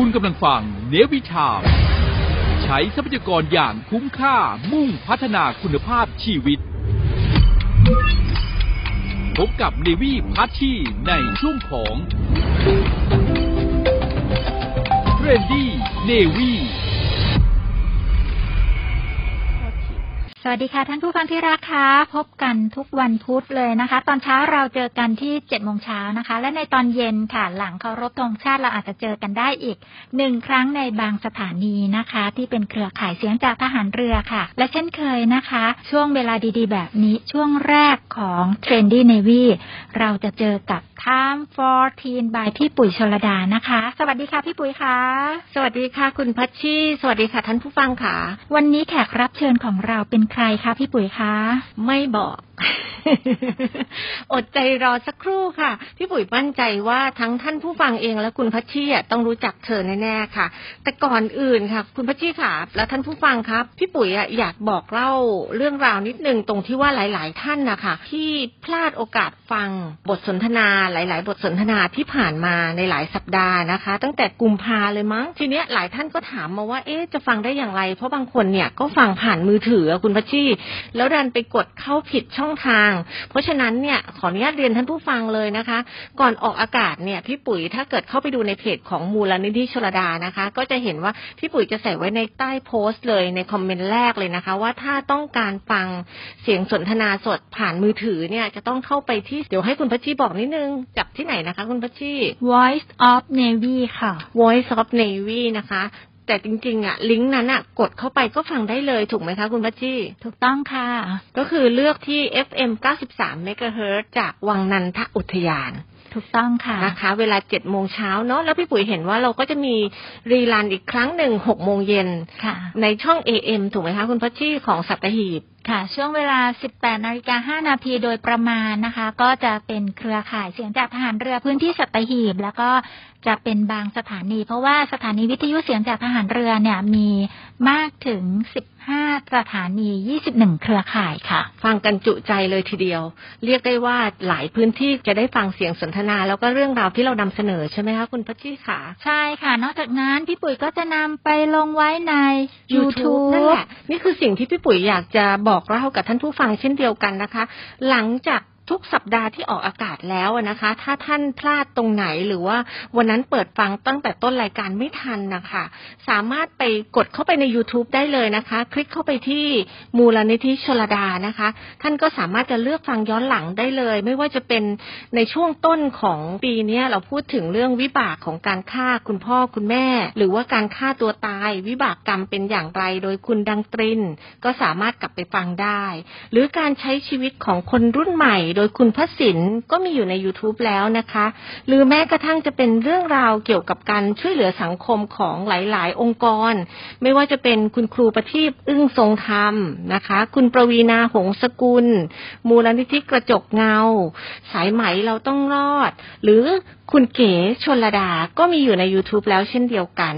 คุณกำลังฟังเนวิชาม ใช้ทรัพยากรอย่างคุ้มค่ามุ่งพัฒนาคุณภาพชีวิต พบกับเนวีพัชชีในช่วงของเรนดี้เนวี วัสดีค่ะท่านผู้ฟังที่รักคะพบกันทุกวันพุธเลยนะคะ ตอนเช้าเราเจอกันที่เจ็ดโมงเช้านะคะ และในตอนเย็นค่ะ หลังเคารพธงชาติเราอาจจะเจอกันได้อีกหนึ่งครั้งในบางสถานีนะคะ ที่เป็นเครือข่ายเสียงจากทหารเรือค่ะ และเช่นเคยนะคะ ช่วงเวลาดีๆ แบบนี้ช่วงแรกของ Trendy Navy เราจะเจอกับ Time for Teen by พี่ปุ๋ยชลดานะคะ สวัสดีค่ะพี่ปุ๋ยค่ะสวัสดีค่ะคุณพัชชีสวัสดีค่ะท่านผู้ฟังค่ะ วันนี้แขกรับเชิญของเราเป็นใครคะพี่ปุ๋ยคะ ไม่บอก อดใจรอสักครู่ค่ะ พี่ปุ๋ยมั่นใจว่าทั้งท่านผู้ฟังเองและคุณพัชชีอะต้องรู้จักเธอแน่ๆค่ะ แต่ก่อนอื่นค่ะ คุณพัชชีค่ะ และท่านผู้ฟังครับ พี่ปุ๋ยอะอยากบอกเล่าเรื่องราวนิดนึงตรงที่ว่าหลายๆ ท่านนะคะที่พลาดโอกาสฟังบทสนทนาหลาย ๆ บทสนทนาที่ผ่านมาในหลายสัปดาห์นะคะ ตั้งแต่กุมภาเลยมั้งทีเนี้ยหลายท่านก็ถามมาว่าเอ๊ะจะฟังได้อย่างไร เพราะบางคนเนี่ยก็ฟังผ่านมือถืออะคุณพัชชีแล้วดันไปกดเข้าผิดช่องทาง เพราะฉะนั้นเนี่ยขออนุญาตเรียนท่านผู้ฟังเลยนะคะ ก่อนออกอากาศเนี่ยพี่ปุ๋ยถ้าเกิดเข้าไปดูในเพจของมูลนิธิชลดานะคะ ก็จะเห็นว่าพี่ปุ๋ยจะใส่ไว้ในใต้โพสต์เลยในคอมเมนต์แรกเลยนะคะ ว่าถ้าต้องการฟังเสียงสนทนาสดผ่านมือถือเนี่ยจะต้องเข้าไปที่เดี๋ยวให้คุณพัชชีบอกนิดนึงจับที่ไหนนะคะ คุณพัชชี Voice of Navy ค่ะ Voice of Navy นะคะ แต่จริงๆอะลิงก์นั้นอะกดเข้าไปก็ฟังได้เลยถูกไหมคะคุณพัชชีถูกต้องค่ะ ก็คือเลือกที่ FM 93 MHz จากวังนันทอุทยาน ถูกต้องค่ะนะคะ เวลา7โมงเช้าเนาะแล้วพี่ปุ๋ยเห็นว่าเราก็จะมีรีลันอีกครั้งหนึ่ง6โมงเย็นค่ะในช่อง AM ถูกไหมคะคุณพัชชีของสัตหีบ ค่ะ ช่วงเวลา 18นาฬิกา5นาทีโดยประมาณนะคะ ก็จะเป็นเครือข่ายเสียงจากทหารเรือพื้นที่สัตหีบ แล้วก็จะเป็นบางสถานี เพราะว่าสถานีวิทยุเสียงจากทหารเรือเนี่ยมีมากถึง 15 สถานี 21 เครือข่ายค่ะ ฟังกันจุใจเลยทีเดียว เรียกได้ว่าหลายพื้นที่จะได้ฟังเสียงสนทนา แล้วก็เรื่องราวที่เรานำเสนอใช่ไหมคะคุณพัชชีขาใช่ค่ะ นอกจากนั้นพี่ปุ๋ยก็จะนำไปลงไว้ใน YouTube YouTube นั่นแหละนี่คือสิ่งที่พี่ปุ๋ยอยากจะบอกเล่ากับท่านผู้ฟังเช่นเดียวกันนะคะ หลังจาก ทุกสัปดาห์ที่ออกอากาศแล้วนะคะ ถ้าท่านพลาดตรงไหนหรือว่าวันนั้นเปิดฟังตั้งแต่ต้นรายการไม่ทันนะคะ สามารถไปกดเข้าไปใน YouTube ได้เลยนะคะ คลิกเข้าไปที่มูลนิธิชลดานะคะ ท่านก็สามารถจะเลือกฟังย้อนหลังได้เลย ไม่ว่าจะเป็นในช่วงต้นของปีนี้เราพูดถึงเรื่องวิบากของการฆ่าคุณพ่อคุณแม่ หรือว่าการฆ่าตัวตาย วิบากกรรมเป็นอย่างไร โดยคุณดังตริน ก็สามารถกลับไปฟังได้ หรือการใช้ชีวิตของคนรุ่นใหม่โดยคุณพระสินก็มีอยู่ใน YouTube แล้วนะคะ หรือแม้กระทั่งจะเป็นเรื่องราวเกี่ยวกับการช่วยเหลือสังคมของหลาย ๆ องค์กร ไม่ว่าจะเป็นคุณครูประทีปอึ้งทรงธรรมนะคะ คุณประวีนาหงสกุล มูลนิธิกระจกเงา สายไหมเราต้องรอด หรือ คุณเก๋ชนระดาก็มีอยู่ใน YouTube แล้วเช่นเดียวกัน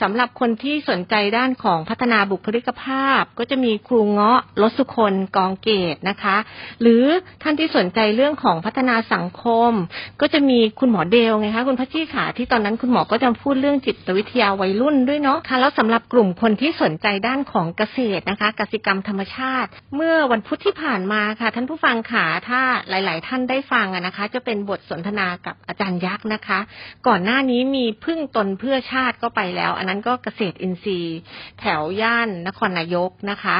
สำหรับคนที่สนใจด้านของพัฒนาบุคลิกภาพ ก็จะมีครูเงาะลสุคนกองเกตนะคะ หรือท่านที่สนใจเรื่องของพัฒนาสังคม ก็จะมีคุณหมอเดลไงคะคุณพัชชีขาที่ตอนนั้นคุณหมอก็จะพูดเรื่องจิตวิทยาวัยรุ่นด้วยเนาะค่ะแล้วสำหรับกลุ่มคนที่สนใจด้านของเกษตรนะคะกสิกรรมธรรมชาติ เมื่อวันพุธที่ผ่านมาค่ะ ท่านผู้ฟังขาถ้าหลาย ๆ ท่านได้ฟังอะนะคะ จะเป็นบทสนทนากับอาจารย์ยักษ์นะคะ ก่อนหน้านี้มีพึ่งตนเพื่อชาติก็ไปแล้ว อันนั้นก็เกษตรอินทรีย์ แถวย่านนครนายกนะคะ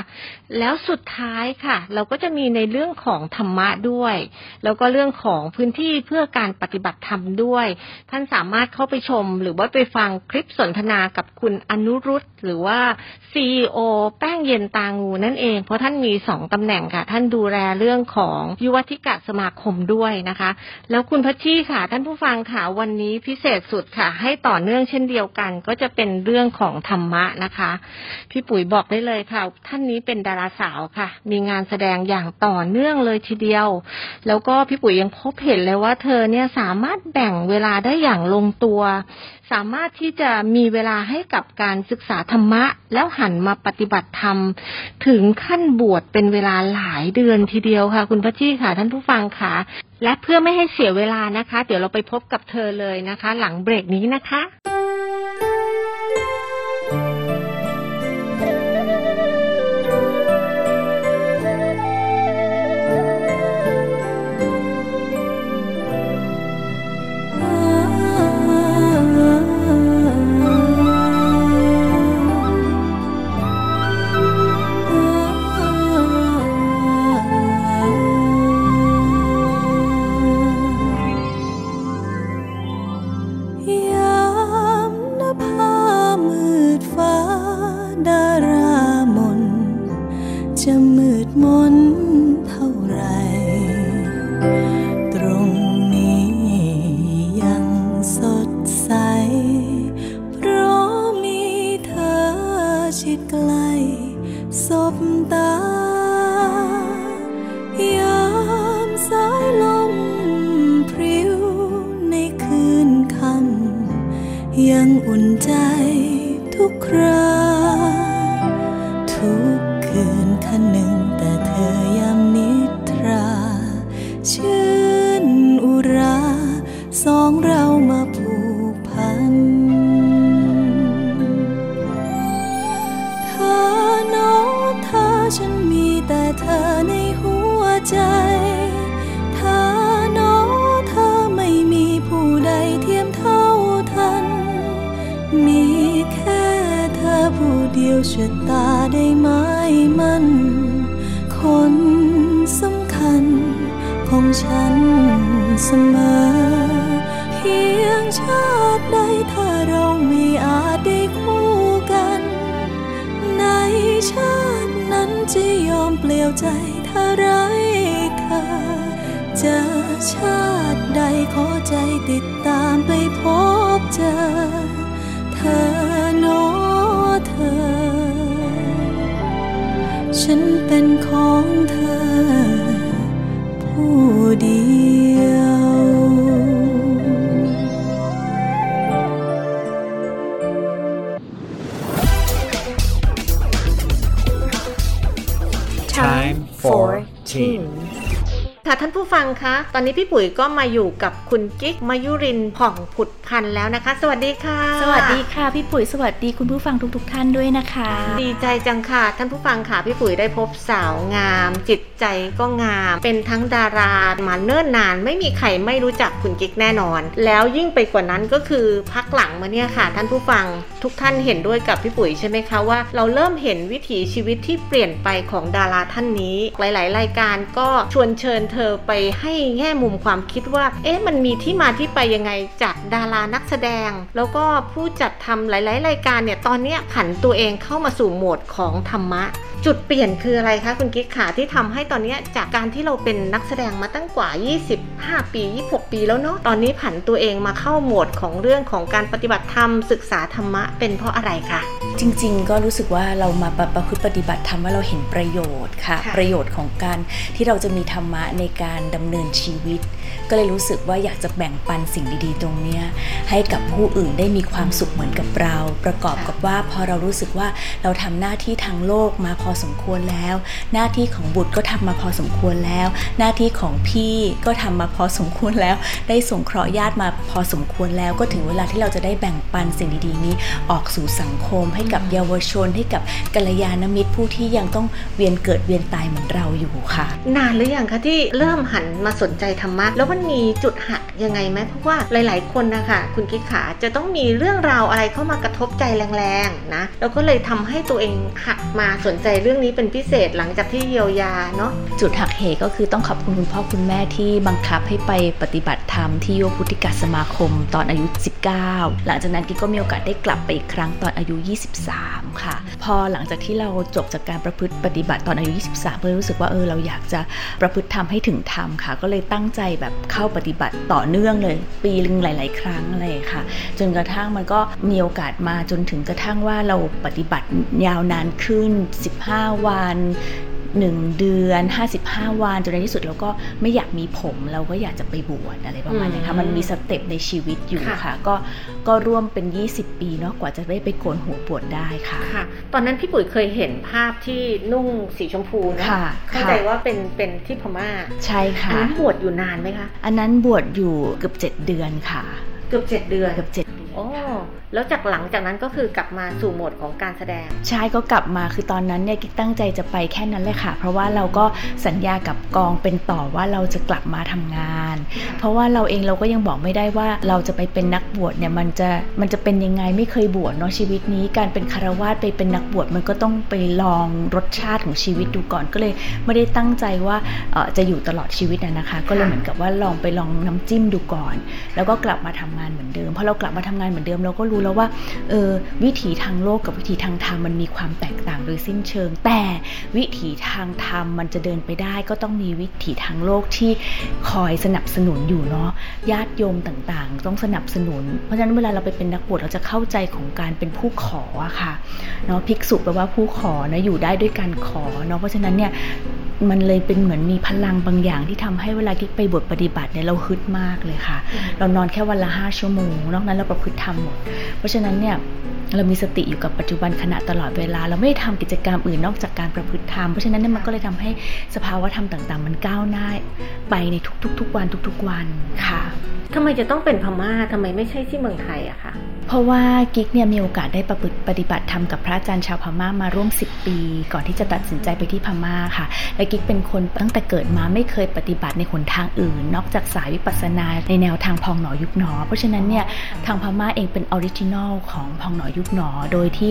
แล้วสุดท้ายค่ะ เราก็จะมีในเรื่องของธรรมะด้วย แล้วก็เรื่องของพื้นที่เพื่อการปฏิบัติธรรมด้วย ท่านสามารถเข้าไปชม หรือว่าไปฟังคลิปสนทนากับคุณอนุรุตหรือว่า CEO แป้งเย็นตางูนั่นเอง เพราะท่านมีสองตำแหน่งค่ะ ท่านดูแลเรื่องของยุวธิกะสมาคมด้วยนะคะ แล้วคุณพัชชีค่ะ ท่านผู้ฟังค่ะวันนี้พิเศษสุดค่ะ ให้ต่อเนื่องเช่นเดียวกัน ก็จะเป็นเรื่องของธรรมะนะคะ พี่ปุ๋ยบอกได้เลยค่ะ ท่านนี้เป็นดาราสาวค่ะ มีงานแสดงอย่างต่อเนื่องเลยทีเดียว แล้วก็พี่ปุ๋ยยังพบเห็นเลยว่าเธอเนี่ยสามารถแบ่งเวลาได้อย่างลงตัว สามารถที่จะมีเวลาให้กับการศึกษาธรรมะ แล้วหันมาปฏิบัติธรรม ถึงขั้นบวชเป็นเวลาหลายเดือนทีเดียวค่ะ คุณพัชชีค่ะ ท่านผู้ฟังค่ะ และเพื่อไม่ให้เสียเวลานะคะ เดี๋ยวเราไปพบกับเธอเลยนะคะ หลังเบรกนี้นะคะ ใกล้สบตายามสายลมพริ้วในคืนคำยังอุ่นใจทุกครา สมอ เพียงชาติใดถ้าเราไม่อาจได้คู่กัน ในชาตินั้นจะยอมเปลี่ยวใจถ้าไร้เธอจะชาติใดขอใจติดตามไปพบเจอ ฟังคะ ตอนนี้พี่ปุ๋ยก็มาอยู่กับคุณกิ๊กมายุรินผ่องผุด พันธ์แล้วนะคะ สวัสดีค่ะ สวัสดีค่ะพี่ปุ๋ยสวัสดีคุณผู้ฟังทุกๆทท่านด้วยนะคะ ดีใจจังค่ะ ท่านผู้ฟังค่ะพี่ปุ๋ยได้พบสาวงาม จิตใจก็งาม เป็นทั้งดารามาเนิ่นนาน ไม่มีใครไม่รู้จักคุณกิ๊กแน่นอน แล้วยิ่งไปกว่านั้นก็คือพักหลังมาเนี่ยค่ะ ท่านผู้ฟังทุกท่านเห็นด้วยกับพี่ปุ๋ยใช่ไหมคะว่าเราเริ่มเห็นวิถีชีวิตที่เปลี่ยนไปของดาราท่านนี้ หลาย ๆ รายการก็ชวนเชิญเธอไปให้แง่มุมความคิดว่า เอ๊ะมันมีที่มาที่ไปยังไงจากดารานักแสดง แล้วก็ผู้จัดทำหลาย ๆ รายการเนี่ยตอนเนี้ยผันตัวเองเข้ามาสู่โหมดของธรรมะ จุดเปลี่ยนคืออะไรคะคุณกิ๊กขาที่ทำให้ตอนเนี้ยจากการที่เราเป็นนักแสดงมาตั้งกว่า 25 ปี 26 ปีแล้วเนาะตอนนี้ผันตัวเองมาเข้าโหมดของเรื่องของการปฏิบัติธรรมศึกษาธรรมะเป็นเพราะอะไรคะจริง ๆ ก็รู้สึกว่าเรามาประประพฤติปฏิบัติธรรมว่าเราเห็นประโยชน์ค่ะค่ะ ประโยชน์ของการที่เราจะมีธรรมะในการดำเนินชีวิต ก็เลยรู้สึกว่าอยากจะแบ่งปันสิ่งดีๆ ตรงเนี้ยให้กับผู้อื่นได้มีความสุขเหมือนกับเรา ประกอบกับว่าพอเรารู้สึกว่าเราทำหน้าที่ทางโลกมาพอสมควรแล้ว หน้าที่ของบุตรก็ทำมาพอสมควรแล้ว หน้าที่ของพี่ก็ทำมาพอสมควรแล้ว ได้ส่งเคราะห์ญาติมาพอสมควรแล้ว ก็ถึงเวลาที่เราจะได้แบ่งปันสิ่งดีๆนี้ออกสู่สังคม ให้กับเยาวชนให้กับกัลยาณมิตรผู้ที่ยังต้องเวียนเกิดเวียนตายเหมือนเราอยู่ค่ะ นานหรือยังคะที่เริ่มหันมาสนใจธรรมะแล้วมันมีจุดหักยังไงไหมเพราะว่าหลาย ๆ คนนะคะคุณกิ๊กขาจะต้องมีเรื่องราวอะไรเข้ามากระทบใจแรงๆนะแล้วก็เลยทำให้ตัวเองหักมาสนใจเรื่องนี้เป็นพิเศษหลังจากที่เยียวยาเนาะจุดหักเหก็คือต้องขอบคุณคุณพ่อคุณแม่ที่บังคับให้ไปปฏิบัติธรรมที่โยพุทธิกสมาคมตอนอายุ 19 หลังจากนั้นกิ๊กก็มีโอกาสได้กลับไปอีกครั้งตอนอายุ 23 ค่ะ พอหลังจากที่เราจบจากการประพฤติปฏิบัติตอนอายุ 23 เพื่อรู้สึกว่าเออเราอยากจะประพฤติธรรมให้ถึงธรรมค่ะ ก็เลยตั้งใจแบบเข้าปฏิบัติต่อเนื่องเลย ปีลึงหลาย ๆ ครั้งอะไรค่ะ จนกระทั่งมันก็มีโอกาสมาจนถึงกระทั่งว่าเราปฏิบัติยาวนานขึ้น 15 วันหนึ่งเดือน 55 วันจนในที่สุดเราก็ไม่อยากมีผมเราก็อยากจะไปบวชอะไรประมาณนี้อืค่ะมมันมีสเต็ปในชีวิตอยู่ค่ะค่ะ ก็ก็ร่วมเป็น 20 ปีเนาะกว่าจะได้ไปโกนหัวบวชได้ค่ะค่ะตอนนั้นพี่ปุ๋ยเคยเห็นภาพที่นุ่งสีชมพูนะค่ะเข้าค่ะใจว่าเป็นเป็นที่พม่าใช่อันค่ะนั้นบวชอยู่นานไหมคะ อันนั้นบวชอยู่เกือบ 7 เดือนค่ะ เกือบเจ็ดเดือน เกือบเจ็ดเดือนโอ้อ้ แล้วจากหลังจากนั้นก็คือกลับมาสู่โหมดของการแสดง ใช่ก็กลับมาคือตอนนั้นเนี่ยกิ๊กตั้งใจจะไปแค่นั้นเลยค่ะ เพราะว่าเราก็สัญญากับกองเป็นต่อว่าเราจะกลับมาทำงาน เพราะว่าเราเองเราก็ยังบอกไม่ได้ว่าเราจะไปเป็นนักบวชเนี่ยมันจะมันจะเป็นยังไงไม่เคยบวชเนาะชีวิตนี้ การเป็นคารวาสไปเป็นนักบวชมันก็ต้องไปลองรสชาติของชีวิตดูก่อนก็เลยไม่ได้ตั้งใจว่าจะอยู่ตลอดชีวิตนะคะ ก็เลยเหมือนกับว่าลองไปลองน้ำจิ้มดูก่อน แล้วก็กลับมาทำงานเหมือนเดิมพอเรากลับมาทำงานเหมือนเดิมเราก็รู้แล้วว่าเออวิถีทางโลกกับวิถีทางธรรมมันมีความแตกต่างโดยสิ้นเชิง แต่วิถีทางธรรมมันจะเดินไปได้ ก็ต้องมีวิถีทางโลกที่คอยสนับสนุนอยู่เนาะญาติโยมต่างๆ ต้องสนับสนุน เพราะฉะนั้นเวลาเราไปเป็นนักบวชเราจะเข้าใจของการเป็นผู้ขออะค่ะเนาะภิกษุแปลว่าผู้ขอนะอยู่ได้ด้วยการขอเนาะเพราะฉะนั้นเนี่ยมันเลยเป็นเหมือนมีพลังบางอย่างที่ทำให้เวลาที่ไปบทปฏิบัติเนี่ยเราฮึดมากเลยค่ะ เรานอนแค่วันละห้าชั่วโมง นอกนั้นเราประพฤติธรรมหมดเพราะฉะนั้นเนี่ยเรามีสติอยู่กับปัจจุบันขณะตลอดเวลา เราไม่ได้ทำกิจกรรมอื่นนอกจากการประพฤติธรรม เพราะฉะนั้นเนี่ยมันก็เลยทำให้สภาวะธรรมต่างๆ มันก้าวหน้าไปในทุกๆๆวันทุกๆวันค่ะทำไมจะต้องเป็นพม่าทำไมไม่ใช่ที่เมืองไทยอะคะเพราะว่ากิ๊กเนี่ยมีโอกาสได้ประพฤติปฏิบัติธรรมกับพระอาจารย์ชาวพม่ามาร่วม 10 ปี ก่อนที่จะตัดสินใจไปที่พม่าค่ะ และกิ๊กเป็นคนตั้งแต่เกิดมาไม่เคยปฏิบัติในหนทางอื่น นอกจากสายวิปัสสนาในแนวทางพองหนอยุบหนอ เพราะฉะนั้นเนี่ยทางพม่าเองเป็น original ของพองหนอยุบหนอ โดยที่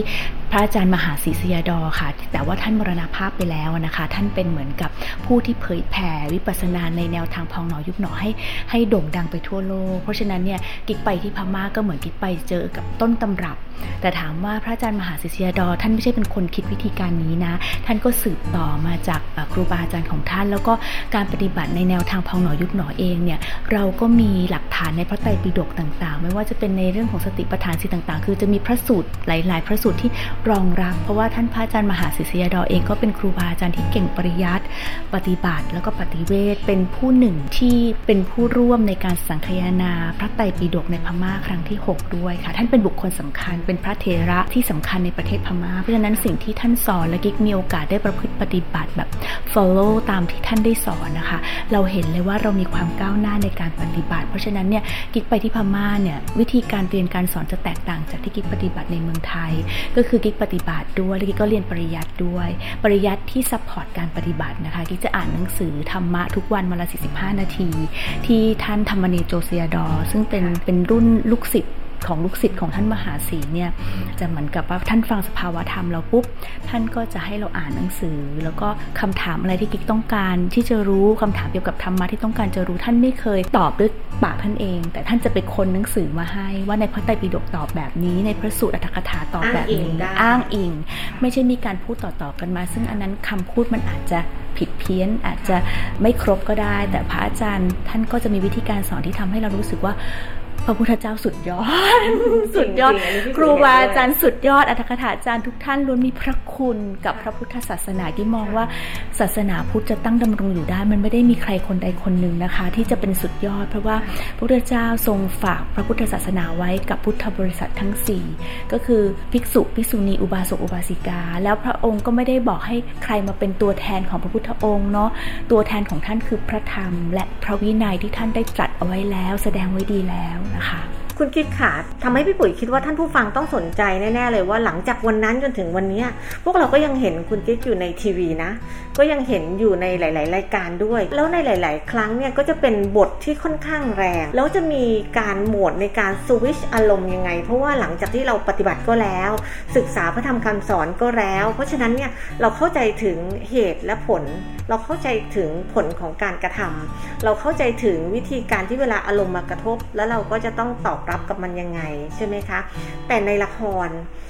พระอาจารย์มหาสีสยาดอค่ะ แต่ว่าท่านมรณภาพไปแล้วนะคะ ท่านเป็นเหมือนกับผู้ที่เผยแผ่วิปัสสนาในแนวทางพองหนอยุบหนอให้ให้โด่งดังไปทั่วโลก เพราะฉะนั้นเนี่ยกิ๊กไปที่พม่าก็เหมือนกิ๊กไปเจอกับต้นตำรับ แต่ถามว่าพระอาจารย์มหาสีสยาดอ ท่านไม่ใช่เป็นคนคิดวิธีการนี้นะ ท่านก็สืบต่อมาจากครูบาอาจารย์ของท่าน แล้วก็การปฏิบัติในแนวทางพองหนอยุบหนอเองเนี่ยเราก็มีหลักฐานในพระไตรปิฎกต่างๆ ไม่ว่าจะเป็นในเรื่องของสติปัฏฐานสิ่ต่างๆ คือจะมีพระสูตรหลาย ๆ พระสูตรที่รองรับ เพราะว่าท่านพระอาจารย์มหาศิษยาดอเองก็เป็นครูบาอาจารย์ที่เก่งปริยัติปฏิบัติ แล้วก็ปฏิเวทเป็นผู้หนึ่งที่เป็นผู้ร่วมในการสังคยนา พระไตรปิฎกในพม่าครั้งที่ 6 ด้วยค่ะ ท่านเป็นบุคคลสำคัญ เป็นพระเทระที่สำคัญในประเทศพม่าเพราะฉะนั้นสิ่งที่ท่านสอนและกิ๊กมีโอกาสได้ประพฤติปฏิบัติแบบ follow ตามที่ท่านได้สอนนะคะ เราเห็นเลยว่าเรามีความก้าวหน้าในการปฏิบัติ เพราะฉะนั้นเนี่ยกิ๊กไปที่พม่าเนี่ยวิธีการเรียนการสอนจะแตกต่างจากที่กิ๊กปฏิบัติในเมืองไทย ก็คือกิ๊กปฏิบัติด้วยและกิ๊กก็เรียนปริยัติด้วย ปริยัติที่ support การปฏิบัตินะคะกิ๊กจะอ่านหนังสือธรรมะทุกวันวันละ45 นาที ที่ท่านธรรมเนโจสยาดอ ซึ่งเป็นเป็นรุ่นลูกศิษย์ ของลูกศิษย์ของท่านมหาสีเนี่ยจะเหมือนกับว่าท่านฟังสภาวะธรรมเราปุ๊บท่านก็จะให้เราอ่านหนังสือ แล้วก็คำถามอะไรที่กิ๊กต้องการที่จะรู้คำถามเกี่ยวกับธรรมะที่ต้องการจะรู้ท่านไม่เคยตอบด้วยปากท่านเอง แต่ท่านจะไปค้นหนังสือมาให้ว่าในพระไตรปิฎกตอบแบบนี้ ในพระสูตรอัตถกถาตอบแบบนี้อ้างอิง ไม่ใช่มีการพูดต่อๆกันมา ซึ่งอันนั้นคำพูดมันอาจจะผิดเพี้ยนอาจจะไม่ครบก็ได้ แต่พระอาจารย์ท่านก็จะมีวิธีการสอนที่ทำให้เรารู้สึกว่าพ ระพุทธเจ้าสุดยอด สุดยอด ครูบาอาจารย์สุดยอดอัตถกถาจารย์ทุกท่านล้วนมีพระคุณกับพระพุทธศาสนาที่มองว่าศาสนาพุทธจะตั้งดำรงอยู่ได้ มันไม่ได้มีใครคนใดคนหนึ่งนะคะ ที่จะเป็นสุดยอด เพราะว่าพระพุทธเจ้าทรงฝากพระพุทธศาสนาไว้กับพุทธบริษัททั้ง 4 ก็คือภิกษุภิกษุณีอุบาสกอุบาสิกา แล้วพระองค์ก็ไม่ได้บอกให้ใครมาเป็นตัวแทนของพระพุทธองค์เนาะตัวแทนของท่านคือพระธรรม และพระวินัยที่ท่านได้ตรัสเอาไว้แล้ว แสดงไว้ดีแล้วนะคะ คุณกิ๊กขาทำให้พี่ปุ๋ยคิดว่าท่านผู้ฟังต้องสนใจแน่ๆเลยว่าหลังจากวันนั้นจนถึงวันนี้พวกเราก็ยังเห็นคุณกิ๊กอยู่ในทีวีนะ ก็ยังเห็นอยู่ในหลาย ๆ รายการด้วย แล้วในหลาย ๆ ครั้งเนี่ยก็จะเป็นบทที่ค่อนข้างแรง แล้วจะมีการโหมดในการสวิชอารมณ์ยังไง เพราะว่าหลังจากที่เราปฏิบัติก็แล้ว ศึกษาพระธรรมคำสอนก็แล้ว เพราะฉะนั้นเนี่ยเราเข้าใจถึงเหตุและผล เราเข้าใจถึงผลของการกระทำเราเข้าใจถึงวิธีการที่เวลาอารมณ์มากระทบ แล้วเราก็จะต้องตอบรับกับมันยังไงใช่ไหมคะ แต่ในละคร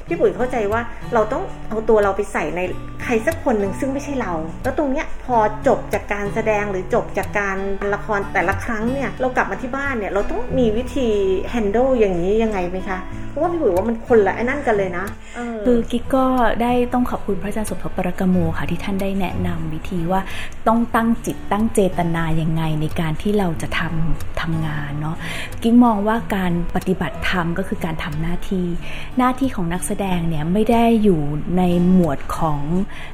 พี่ปุ๋ยเข้าใจว่าเราต้องเอาตัวเราไปใส่ในใครสักคนหนึ่งซึ่งไม่ใช่เรา แล้วตรงเนี้ยพอจบจากการแสดงหรือจบจากการละครแต่ละครั้งเนี่ยเรากลับมาที่บ้านเนี่ยเราต้องมีวิธีแฮนด์ลอย่างนี้ยังไงไหมคะเพราะว่าพี่ปุ๋ยว่ามันคนละไอ้นั่นกันเลยนะคือกิ๊กก็ได้ต้องขอบคุณพระอาจารย์สมภพปรกโมค่ะที่ท่านได้แนะนำวิธีว่าต้องตั้งจิตตั้งเจตนาอย่างไงในการที่เราจะทำทำงานเนาะกิ๊กมองว่าการปฏิบัติธรรมก็คือการทำหน้าที่ หน้าที่ของนักแสดงเนี่ยไม่ได้อยู่ในหมวดของ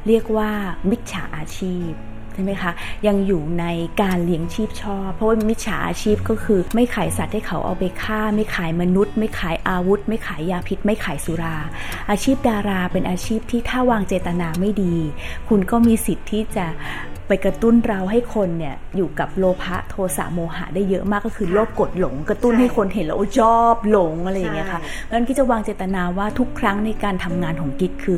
เรียกว่ามิจฉาอาชีพใช่ไหมคะยังอยู่ในการเลี้ยงชีพชอบ เพราะว่ามิจฉาอาชีพก็คือ ไม่ขายสัตว์ให้เขาเอาไปฆ่า ไม่ขายมนุษย์ ไม่ขายอาวุธ ไม่ขายยาพิษ ไม่ขายสุรา อาชีพดาราเป็นอาชีพที่ถ้าวางเจตนาไม่ดี คุณก็มีสิทธิ์ที่จะ ไปกระตุ้นเราให้คนเนี่ยอยู่กับโลภะโทสะโมหะได้เยอะมากก็คือโลภกดหลง กระตุ้นให้คนเห็นแล้วชอบหลงอะไรอย่างเงี้ยค่ะเพราะฉะนั้นกิ๊กจะวางเจตนาว่าทุกครั้งในการทำงานของกิ๊กคือ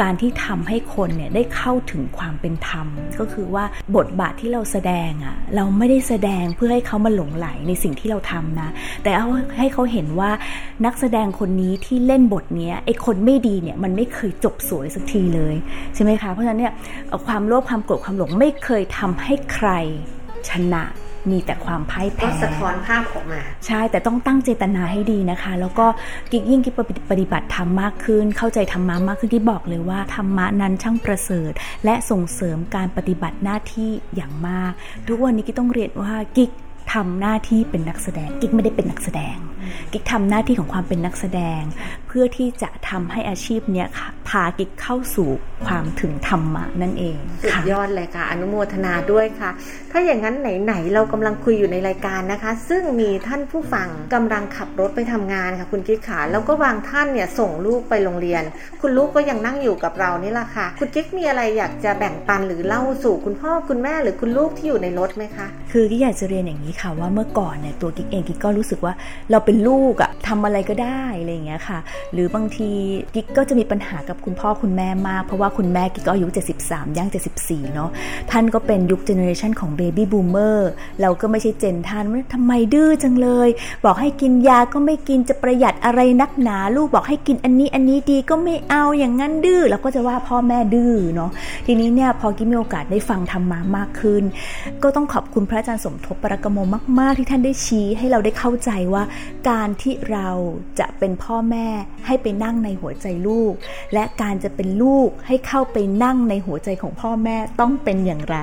การที่ทำให้คนเนี่ยได้เข้าถึงความเป็นธรรม ก็คือว่าบทบาทที่เราแสดงอะ่ะเราไม่ได้แสดงเพื่อให้เขามาหลงไหลในสิ่งที่เราทำนะ แต่เอาให้เขาเห็นว่านักแสดงคนนี้ที่เล่นบทเนี้ยไอ้คนไม่ดีเนี่ยมันไม่เคยจบสวยสักทีเลยใช่ไหมคะเพราะฉะนั้นเนี่ยความโลภความโกรธความหลงไม่เคยทำให้ใครชนะมีแต่ความพ่ายแพ้สะท้อนภาพออกมา ใช่แต่ต้องตั้งเจตนาให้ดีนะคะ แล้วก็กิ๊กยิ่งกิ๊กปฏิบัติธรรมมากขึ้น เข้าใจธรรมะมากขึ้นกิ๊กบอกเลยว่าธรรมะนั้นช่างประเสริฐ และส่งเสริมการปฏิบัติหน้าที่อย่างมาก ทุกวันนี้กิ๊กต้องเรียนว่ากิ๊กทำหน้าที่เป็นนักแสดงกิ๊กไม่ได้เป็นนักแสดงกิ๊กทำหน้าที่ของความเป็นนักแสดงเพื่อที่จะทำให้อาชีพเนี้ยพากิ๊กเข้าสู่ความถึงธรรมะนั่นเองสุดยอดเลยค่ะ อนุโมทนาด้วยค่ะ ถ้าอย่างนั้นไหนๆเรากำลังคุยอยู่ในรายการนะคะ ซึ่งมีท่านผู้ฟังกำลังขับรถไปทำงานค่ะ คุณกิ๊กขาแล้วก็บางท่านเนี่ยส่งลูกไปโรงเรียน คุณลูกก็ยังนั่งอยู่กับเรานี่แหละค่ะ คุณกิ๊กมีอะไรอยากจะแบ่งปันหรือเล่าสู่คุณพ่อคุณแม่หรือคุณลูกที่อยู่ในรถไหมคะ คือกิ๊กอยากจะเรียนอย่างนี้ค่ะว่าเมื่อก่อนเนี่ยตัวกิ๊กเองกิ๊กก็รู้สึกว่าเราเป็นลูกอะทำอะไรก็ได้อะไรอย่างเงี้ยค่ะหรือบางทีกิ๊กก็จะมีปัญหากับคุณพ่อคุณแม่มาก เพราะว่าคุณแม่กิ๊กก็อายุ 73 ย่าง 74 เนาะท่านก็เป็นยุค generation ของ baby boomer เราก็ไม่ใช่ gen ท่านว่าทำไมดื้อจังเลย บอกให้กินยาก็ไม่กินจะประหยัดอะไรนักหนา ลูกบอกให้กินอันนี้อันนี้ดีก็ไม่เอาอย่างนั้นดื้อเราก็จะว่าพ่อแม่ดื้อเนาะทีนี้เนี่ยพอกิ๊กมีโอกาสได้ฟังธรรมามากขึ้น ก็ต้องขอบคุณพระอาจารย์สมทบปรกโมมาก ๆ ที่ท่านได้ชี้ให้เราได้เข้าใจว่า การที่เราจะเป็นพ่อแม่ให้ไปนั่งในหัวใจลูก และการจะเป็นลูกให้เข้าไปนั่งในหัวใจของพ่อแม่ต้องเป็นอย่างไร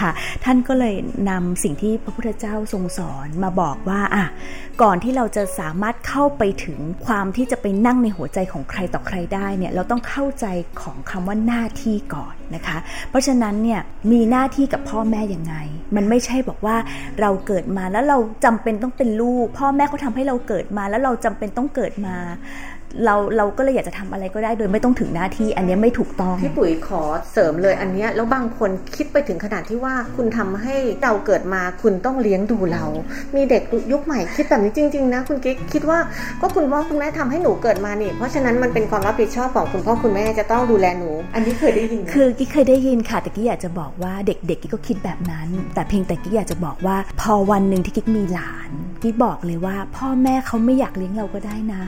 ค่ะ ท่านก็เลยนำสิ่งที่พระพุทธเจ้าทรงสอนมาบอกว่าอะก่อนที่เราจะสามารถเข้าไปถึงความที่จะไปนั่งในหัวใจของใครต่อใครได้เนี่ยเราต้องเข้าใจของคำว่าหน้าที่ก่อนนะคะ เพราะฉะนั้นเนี่ยมีหน้าที่กับพ่อแม่ยังไง มันไม่ใช่บอกว่าเราเกิดมาแล้วเราจำเป็นต้องเป็นลูก พ่อแม่เขาทาให้เราเกิดมาแล้วเราจำเป็นต้องเกิดมา เราเราก็เลยอยากจะทำอะไรก็ได้โดยไม่ต้องถึงหน้าที่อันนี้ไม่ถูกต้องพี่ปุ๋ยขอเสริมเลยอันเนี้ยแล้วบางคนคิดไปถึงขนาดที่ว่าคุณทำให้เราเกิดมาคุณต้องเลี้ยงดูเรา มีเด็กยุคใหม่คิดแบบนี้จริง ๆ นะ คุณกิ๊กคิดว่าก็คุณพ่อคุณแม่ทำให้หนูเกิดมานี่เพราะฉะนั้นมันเป็นความรับผิดชอบของคุณพ่อคุณแม่จะต้องดูแลหนู อันนี้เคยได้ยินไหมคือกิ๊กเคยได้ยินค่ะแต่กิ๊กอยากจะบอกว่าเด็กๆกิ๊กก็คิดแบบนั้น แต่เพียงแต่กิ๊กอยากจะบอกว่า พอวันหนึ่งที่กิ๊กมีหลานกิ๊กบอกเลยว่า พ่อแม่เขาไม่อยากเลี้ยงเราก็ได้นะ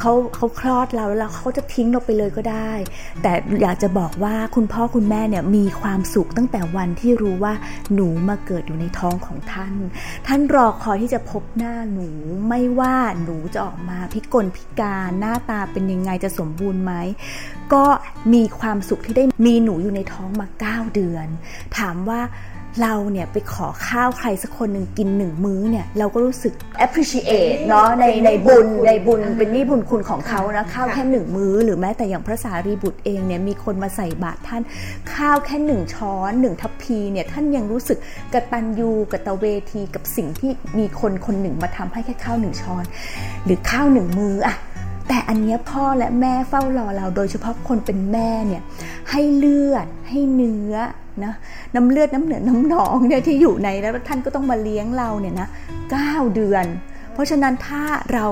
เขาเขาคลอดเราแล้วเขาจะทิ้งเราไปเลยก็ได้ แต่อยากจะบอกว่าคุณพ่อคุณแม่เนี่ยมีความสุขตั้งแต่วันที่รู้ว่าหนูมาเกิดอยู่ในท้องของท่าน ท่านรอคอยที่จะพบหน้าหนูไม่ว่าหนูจะออกมาพิกลพิการหน้าตาเป็นยังไงจะสมบูรณ์ไหมก็มีความสุขที่ได้มีหนูอยู่ในท้องมา 9 เดือน ถามว่า เราเนี่ยไปขอข้าวใครสักคนหนึ่งกินหนึ่งมื้อเนี่ยเราก็รู้สึก appreciate เนาะในในบุญในบุญเป็นนี่บุญคุณของเขานะข้าวแค่หนึ่งมื้อ หรือแม้แต่อย่างพระสารีบุตรเองเนี่ยมีคนมาใส่บาตรท่านข้าวแค่หนึ่งช้อนหนึ่งทัพพีเนี่ยท่านยังรู้สึกกตัญญูกตเวทีกับสิ่งที่มีคนคนหนึ่งมาทำให้แค่ข้าวหนึ่งช้อน หรือข้าวหนึ่งมื้ออะแต่อันนี้พ่อและแม่เฝ้ารอเราโดยเฉพาะคนเป็นแม่เนี่ยให้เลือดให้เนื้อ นะน้ำเลือดน้ำเหนือน้ำหนองเนี่ยที่อยู่ในแล้วท่านก็ต้องมาเลี้ยงเราเนี่ยนะเก้าเดือน เพราะฉะนั้นถ้าเรา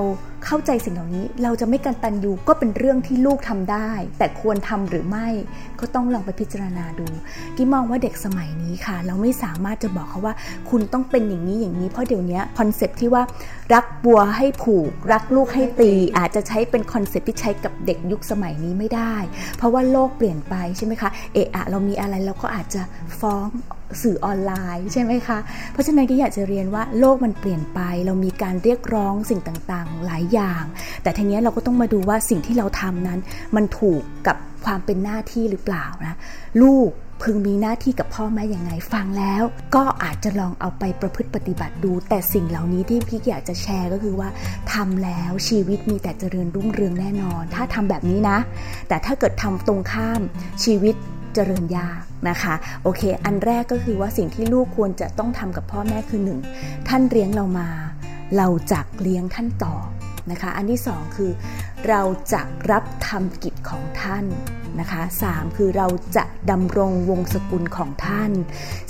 เข้าใจสิ่งเหล่านี้ เราจะไม่กันตันยูก็เป็นเรื่องที่ลูกทำได้ แต่ควรทำหรือไม่ก็ต้องลองไปพิจารณาดูกิ๊กมองว่าเด็กสมัยนี้ค่ะ เราไม่สามารถจะบอกเขาว่า คุณต้องเป็นอย่างนี้อย่างนี้เพราะเดี๋ยวนี้ concept ที่ว่ารักวัวให้ผูก รักลูกให้ตีอาจจะใช้เป็น concept ที่ใช้กับเด็กยุคสมัยนี้ไม่ได้ เพราะว่าโลกเปลี่ยนไปใช่ไหมคะเอะอะเรามีอะไรเราก็อาจจะฟ้อง สื่อออนไลน์ใช่ไหมคะ เพราะฉะนั้นก็อยากจะเรียนว่าโลกมันเปลี่ยนไป เรามีการเรียกร้องสิ่งต่างๆ หลายอย่าง แต่ทีนี้เราก็ต้องมาดูว่าสิ่งที่เราทำนั้น มันถูกกับความเป็นหน้าที่หรือเปล่านะลูกพึงมีหน้าที่กับพ่อแม่อย่างไงฟังแล้ว ก็อาจจะลองเอาไปประพฤติปฏิบัติดู แต่สิ่งเหล่านี้ที่พี่อยากจะแชร์ก็คือว่าทำแล้วชีวิตมีแต่เจริญรุ่งเรืองแน่นอน ถ้าทำแบบนี้นะ แต่ถ้าเกิดทำตรงข้ามชีวิตเจริญยาก นะคะโอเค อันแรกก็คือว่าสิ่งที่ลูกควรจะต้องทำกับพ่อแม่คือหนึ่งท่านเลี้ยงเรามา เราจักเลี้ยงท่านต่อนะคะ อันที่สองคือเราจะรับทำกิจของท่านนะคะสามคือเราจะดำรงวงศกุลของท่าน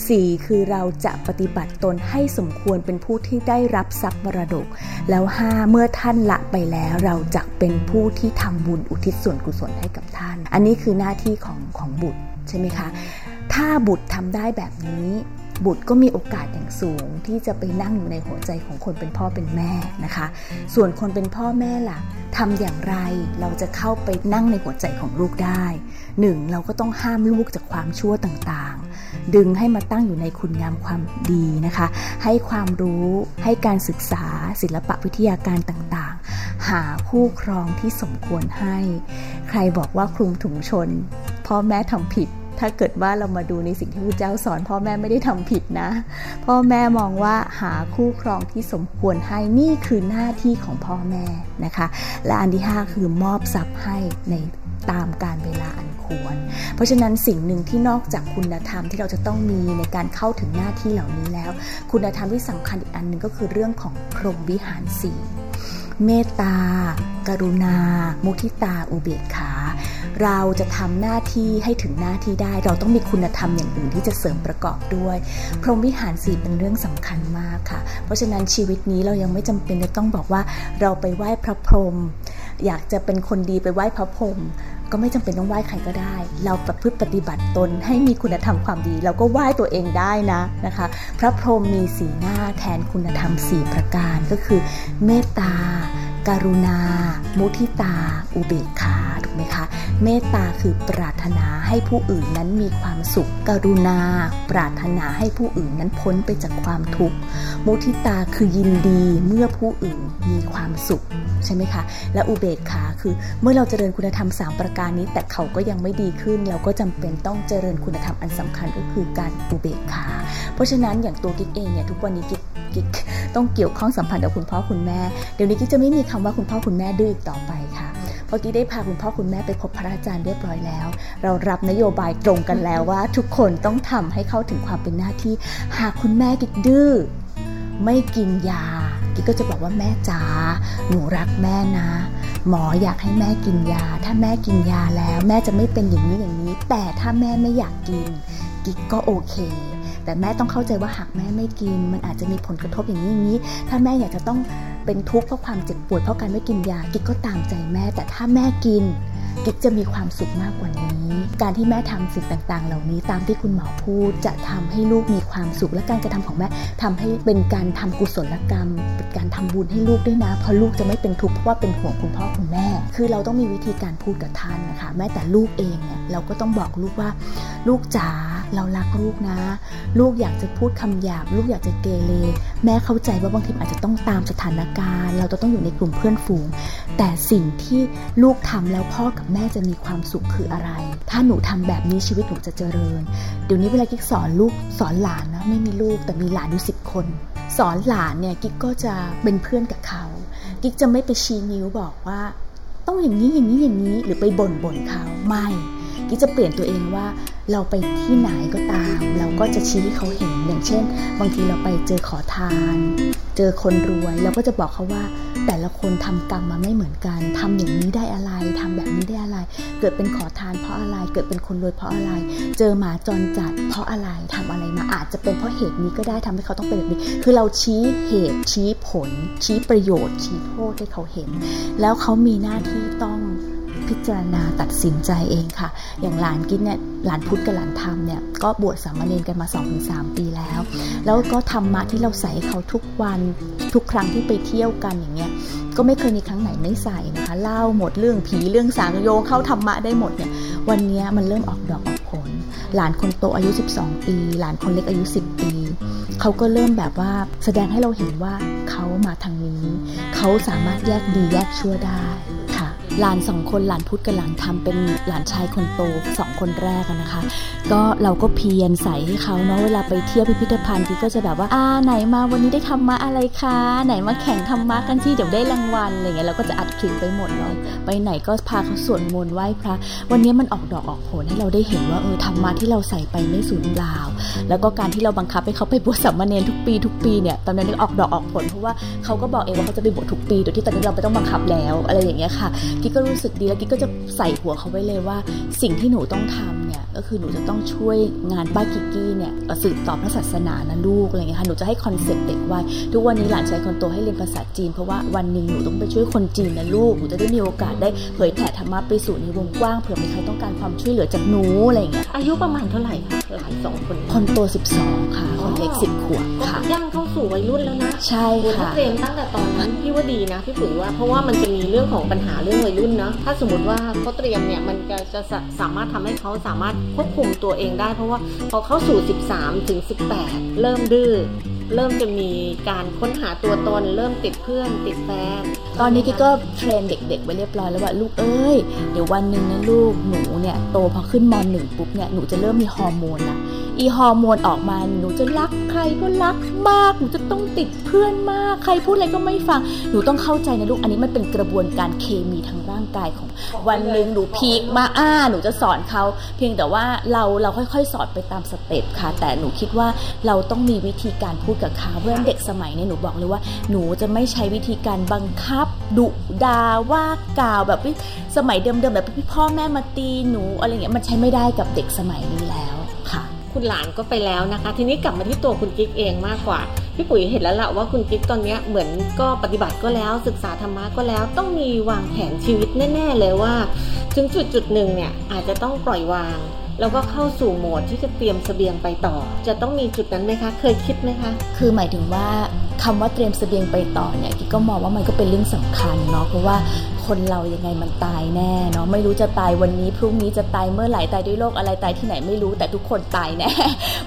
สี่คือเราจะปฏิบัติตนให้สมควรเป็นผู้ที่ได้รับทรัพย์มรดก แล้วห้าเมื่อท่านละไปแล้ว เราจะเป็นผู้ที่ทำบุญอุทิศส่วนกุศลให้กับท่าน อันนี้คือหน้าที่ของของบุตร ใช่ไหมคะ ถ้าบุตรทำได้แบบนี้ บุตรก็มีโอกาสอย่างสูงที่จะไปนั่งอยู่ในหัวใจของคนเป็นพ่อเป็นแม่นะคะ ส่วนคนเป็นพ่อแม่ล่ะทำอย่างไรเราจะเข้าไปนั่งในหัวใจของลูกได้หนึ่งเราก็ต้องห้ามลูกจากความชั่วต่างๆ ดึงให้มาตั้งอยู่ในคุณงามความดีนะคะ ให้ความรู้ให้การศึกษาศิลปะวิทยาการต่างๆ หาคู่ครองที่สมควรให้ ใครบอกว่าคลุมถุงชน พ่อแม่ทำผิด ถ้าเกิดว่าเรามาดูในสิ่งที่พระเจ้าสอน พ่อแม่ไม่ได้ทำผิดนะ พ่อแม่มองว่าหาคู่ครองที่สมควรให้นี่คือหน้าที่ของพ่อแม่นะคะ และอันที่ 5 คือมอบทรัพย์ให้ในตามการเวลาอันควร เพราะฉะนั้นสิ่งหนึ่งที่นอกจากคุณธรรมที่เราจะต้องมีในการเข้าถึงหน้าที่เหล่านี้แล้ว คุณธรรมที่สำคัญอีกอันหนึ่งก็คือเรื่องของพรหมวิหารสี เมตตา กรุณา มุทิตา อุเบกขา เราจะทำหน้าที่ให้ถึงหน้าที่ได้ เราต้องมีคุณธรรมอย่างอื่นที่จะเสริมประกอบด้วย พรหมวิหารสีเป็นเรื่องสำคัญมากค่ะ เพราะฉะนั้นชีวิตนี้เรายังไม่จำเป็นจะต้องบอกว่าเราไปไหว้พระพรหมอยากจะเป็นคนดีไปไหว้พระพรหม ก็ไม่จำเป็นต้องไหว้ใครก็ได้ เราประพฤติปฏิบัติตนให้มีคุณธรรมความดี เราก็ไหว้ตัวเองได้นะนะคะ พระพรหมมีสีหน้าแทนคุณธรรมสี่ประการก็คือ เมตตาการุณา มุทิตา อุเบกขา ไหมคะ เมตตาคือปรารถนาให้ผู้อื่นนั้นมีความสุข กรุณา ปรารถนาให้ผู้อื่นนั้นพ้นไปจากความทุกข์มุทิตาคือยินดีเมื่อผู้อื่นมีความสุขใช่ไหมคะ และอุเบกขาคือเมื่อเราเจริญคุณธรรม 3 ประการนี้ แต่เขาก็ยังไม่ดีขึ้น เราก็จำเป็นต้องเจริญคุณธรรมอันสำคัญก็คือการอุเบกขา เพราะฉะนั้นอย่างตัวกิ๊กเองเนี่ยทุกวันนี้กิ๊กกิ๊กต้องเกี่ยวข้องสัมพันธ์กับคุณพ่อคุณแม่ เดี๋ยวนี้กิ๊กจะไม่มีคำว่าคุณพ่อคุณแม่ดื้ออีกต่อไปค่ะ เพราะกิ๊กได้พาคุณพ่อคุณแม่ไปพบพระอาจารย์เรียบร้อยแล้ว เรารับนโยบายตรงกันแล้วว่า ทุกคนต้องทำให้เข้าถึงความเป็นหน้าที่ หากคุณแม่กิ๊กดื้อไม่กินยากิ๊กก็จะบอกว่าแม่จ๋าหนูรักแม่นะ หมออยากให้แม่กินยา ถ้าแม่กินยาแล้ว แม่จะไม่เป็นอย่างนี้อย่างนี้ แต่ถ้าแม่ไม่อยากกิน กิ๊กก็โอเค แต่แม่ต้องเข้าใจว่าหากแม่ไม่กิน มันอาจจะมีผลกระทบอย่างนี้นี้ ถ้าแม่อยากจะต้อง เป็นทุกข์เพราะความเจ็บปวดเพราะการไม่กินยากิ๊กก็ตามใจแม่ แต่ถ้าแม่กินกิ๊กจะมีความสุขมากกว่านี้ การที่แม่ทำสิ่งต่างๆ เหล่านี้ตามที่คุณหมอพูด จะทำให้ลูกมีความสุขและการกระทำของแม่ทำให้เป็นการทำกุศลกรรม เป็นการทำบุญให้ลูกด้วยนะ เพราะลูกจะไม่เป็นทุกข์เพราะว่าเป็นห่วงคุณพ่อคุณแม่ คือเราต้องมีวิธีการพูดกับท่านนะคะ แม้แต่ลูกเองเนี่ยเราก็ต้องบอกลูกว่า ลูกจ๋าเรารักลูกนะ ลูกอยากจะพูดคำหยาบ ลูกอยากจะเกเรแม่เข้าใจว่าบางทีอาจจะต้องตามสถานการ เราจะต้องอยู่ในกลุ่มเพื่อนฝูง แต่สิ่งที่ลูกทำแล้วพ่อกับแม่จะมีความสุขคืออะไร ถ้าหนูทำแบบนี้ชีวิตหนูจะเจริญ เดี๋ยวนี้เวลากิ๊กสอนลูกสอนหลานนะไม่มีลูกแต่มีหลานอยู่สิบคน สอนหลานเนี่ยกิ๊กก็จะเป็นเพื่อนกับเขา กิ๊กจะไม่ไปชี้นิ้วบอกว่า ต้องอย่างนี้อย่างนี้อย่างนี้หรือไปบ่นบ่นเขาไม่กิ๊กจะเปลี่ยนตัวเองว่าเราไปที่ไหนก็ตาม เราก็จะชี้ให้เขาเห็นอย่างเช่น บางทีเราไปเจอขอทาน เจอคนรวยเราก็จะบอกเขาว่า แต่ละคนทำกรรมมาไม่เหมือนกันทำอย่างนี้ได้อะไรทำแบบนี้ได้อะไร เกิดเป็นขอทานเพราะอะไร เกิดเป็นคนรวยเพราะอะไร เจอหมาจรจัดเพราะอะไรทำอะไรมาอาจจะเป็นเพราะเหตุนี้ก็ได้ทำให้เขาต้องเป็นแบบนี้ คือเราชี้เหตุชี้ผล ชี้ประโยชน์ ชี้โทษให้เขาเห็น แล้วเขามีหน้าที่ต้อง พิจารณาตัดสินใจเองค่ะ อย่างหลานกิ๊กเนี่ยหลานพุทธกับหลานธรรมเนี่ยก็บวชสามเณรกันมา 2-3 ปีแล้ว แล้วก็ธรรมะที่เราใส่เขาทุกวันทุกครั้งที่ไปเที่ยวกันอย่างเงี้ยก็ไม่เคยมีครั้งไหนไม่ใส่นะคะเล่าหมดเรื่องผีเรื่องสางโยงเข้าธรรมะได้หมดเนี่ยวันนี้มันเริ่มออกดอกออกผล หลานคนโตอายุ 12 ปี หลานคนเล็กอายุ 10 ปีเขาก็เริ่มแบบว่าแสดงให้เราเห็นว่าเขามาทางนี้ เขาสามารถแยกดีแยกชั่วได้ หลานสองคนหลานพุทธกับหลานทำเป็นหลานชายคนโตสองคนแรกนะคะ ก็เราก็เพียรใส่ให้เขาเนาะเวลาไปเที่ยวพิพิธภัณฑ์ที่ก็จะแบบว่าอ่าไหนมาวันนี้ได้ทำมาอะไรคะไหนมาแข่งทำมากันที่เดี๋ยวได้รางวัลอะไรเงี้ยเราก็จะอัดคลิปไปหมดเนาะไปไหนก็พาเขาสวดมนต์ไหว้พระ วันนี้มันออกดอกออกผลให้เราได้เห็นว่าเออธรรมะที่เราใส่ไปไม่สูญเปล่า แล้วก็การที่เราบังคับให้เขาไปบวชสัมมาเนรทุกปีทุกปีเนี่ยตอนนั้นออกดอกออกผลเพราะว่าเขาก็บอกเองว่าเขาจะไปบวชทุกปีโดยที่ตอนนี้เราไม่ต้องบังคับแล้วอะไรอย่างเงี้ยค่ะกกก็รู้สึกดีแล้วกิ๊กก็จะใส่หัวเขาไว้เลยว่า สิ่งที่หนูต้องทำเนี่ยก็คือหนูจะต้องช่วยงานป้ากิกกี้เนี่ยสืบต่อพระศาสนานะลูกอะไรเงี้ยค่ะหนูจะให้ concept เด็กไว้ทุกวันนี้หลานชายคนโตให้เรียนภาษาจีน เพราะว่าวันหนึ่งหนูต้องไปช่วยคนจีนนะลูกหนูจะได้มีโอกาสได้เผยแผ่ธรรมะไปสู่ในวงกว้างเผื่อมีใครต้องการความช่วยเหลือจากหนูอะไรเงี้ยอายุประมาณเท่าไหร่คะหลานสองคน คนโต 12 ค่ะ คนเล็ก 10 ขวบก็ค่ะย่างเข้าสู่วัยรุ่นแล้วนะใช่โอ้ถ้าค่ะเตรียมตั้งแต่ตอนนั้นพี่ว่าดีนะพี่ปุ๋ยว่าเพราะว่ามันจะมีเรื่องของปัญหาเรื่องวัยรุ่นเนาะถ้าสมมติว่าเขาเตรียมเนี่ยมันจะจะจะสามารถทำให้เขาสามารถควบคุมตัวเองได้ เพราะว่าพอเข้าสู่ 13 ถึง 18 เริ่มดื้อเริ่มจะมีการค้นหาตัวตน เริ่มติดเพื่อนติดแฟน ตอนนี้กิ๊กก็เท train เด็กๆไว้เรียบร้อยแล้วว่าลูกเอ้ย เดี๋ยววันหนึ่งนะลูกหนูเนี่ยโตพอขึ้นม.หนึ่งปุ๊บเนี่ยหนูจะเริ่มมีฮอร์โมนละ อีฮอร์โมนออกมาหนูจะรักใครก็รักมาก หนูจะต้องติดเพื่อนมาก ใครพูดอะไรก็ไม่ฟัง หนูต้องเข้าใจนะลูก อันนี้มันเป็นกระบวนการเคมีทางร่างกายของ วันหนึ่งหนู peak มาอ้า หนูจะสอนเขา เพียงแต่ว่าเราเราค่อยๆ สอนไปตาม step ค่ะ แต่หนูคิดว่าเราต้องมีวิธีการพูดกับเขาเพราะฉะนั้นเด็กสมัยนี้หนูบอกเลยว่า หนูจะไม่ใช้วิธีการบังคับดุดาว่ากล่าวแบบวิสมัยเดิมๆแบบพี่พ่อแม่มาตีหนูอะไรเงี้ยมันใช้ไม่ได้กับเด็กสมัยนี้แล้ว คุณหลานก็ไปแล้วนะคะ ทีนี้กลับมาที่ตัวคุณกิ๊กเองมากกว่า พี่ปุ๋ยเห็นแล้วล่ะว่าคุณกิ๊กตอนนี้เหมือนก็ปฏิบัติก็แล้ว ศึกษาธรรมะก็แล้ว ต้องมีวางแผนชีวิตแน่ๆเลยว่า ถึงจุดจุดหนึ่งเนี่ยอาจจะต้องปล่อยวาง แล้วก็เข้าสู่โหมดที่จะเตรียมเสบียงไปต่อ จะต้องมีจุดนั้นไหมคะ เคยคิดไหมคะ คือหมายถึงว่าคำว่าเตรียมเสบียงไปต่อเนี่ยกิ๊กก็มองว่ามันก็เป็นเรื่องสำคัญเนาะเพราะว่า คนเรายังไงมันตายแน่เนาะไม่รู้จะตายวันนี้พรุ่งนี้จะตายเมื่อไหร่ตายด้วยโรคอะไรตายที่ไหนไม่รู้แต่ทุกคนตายแน่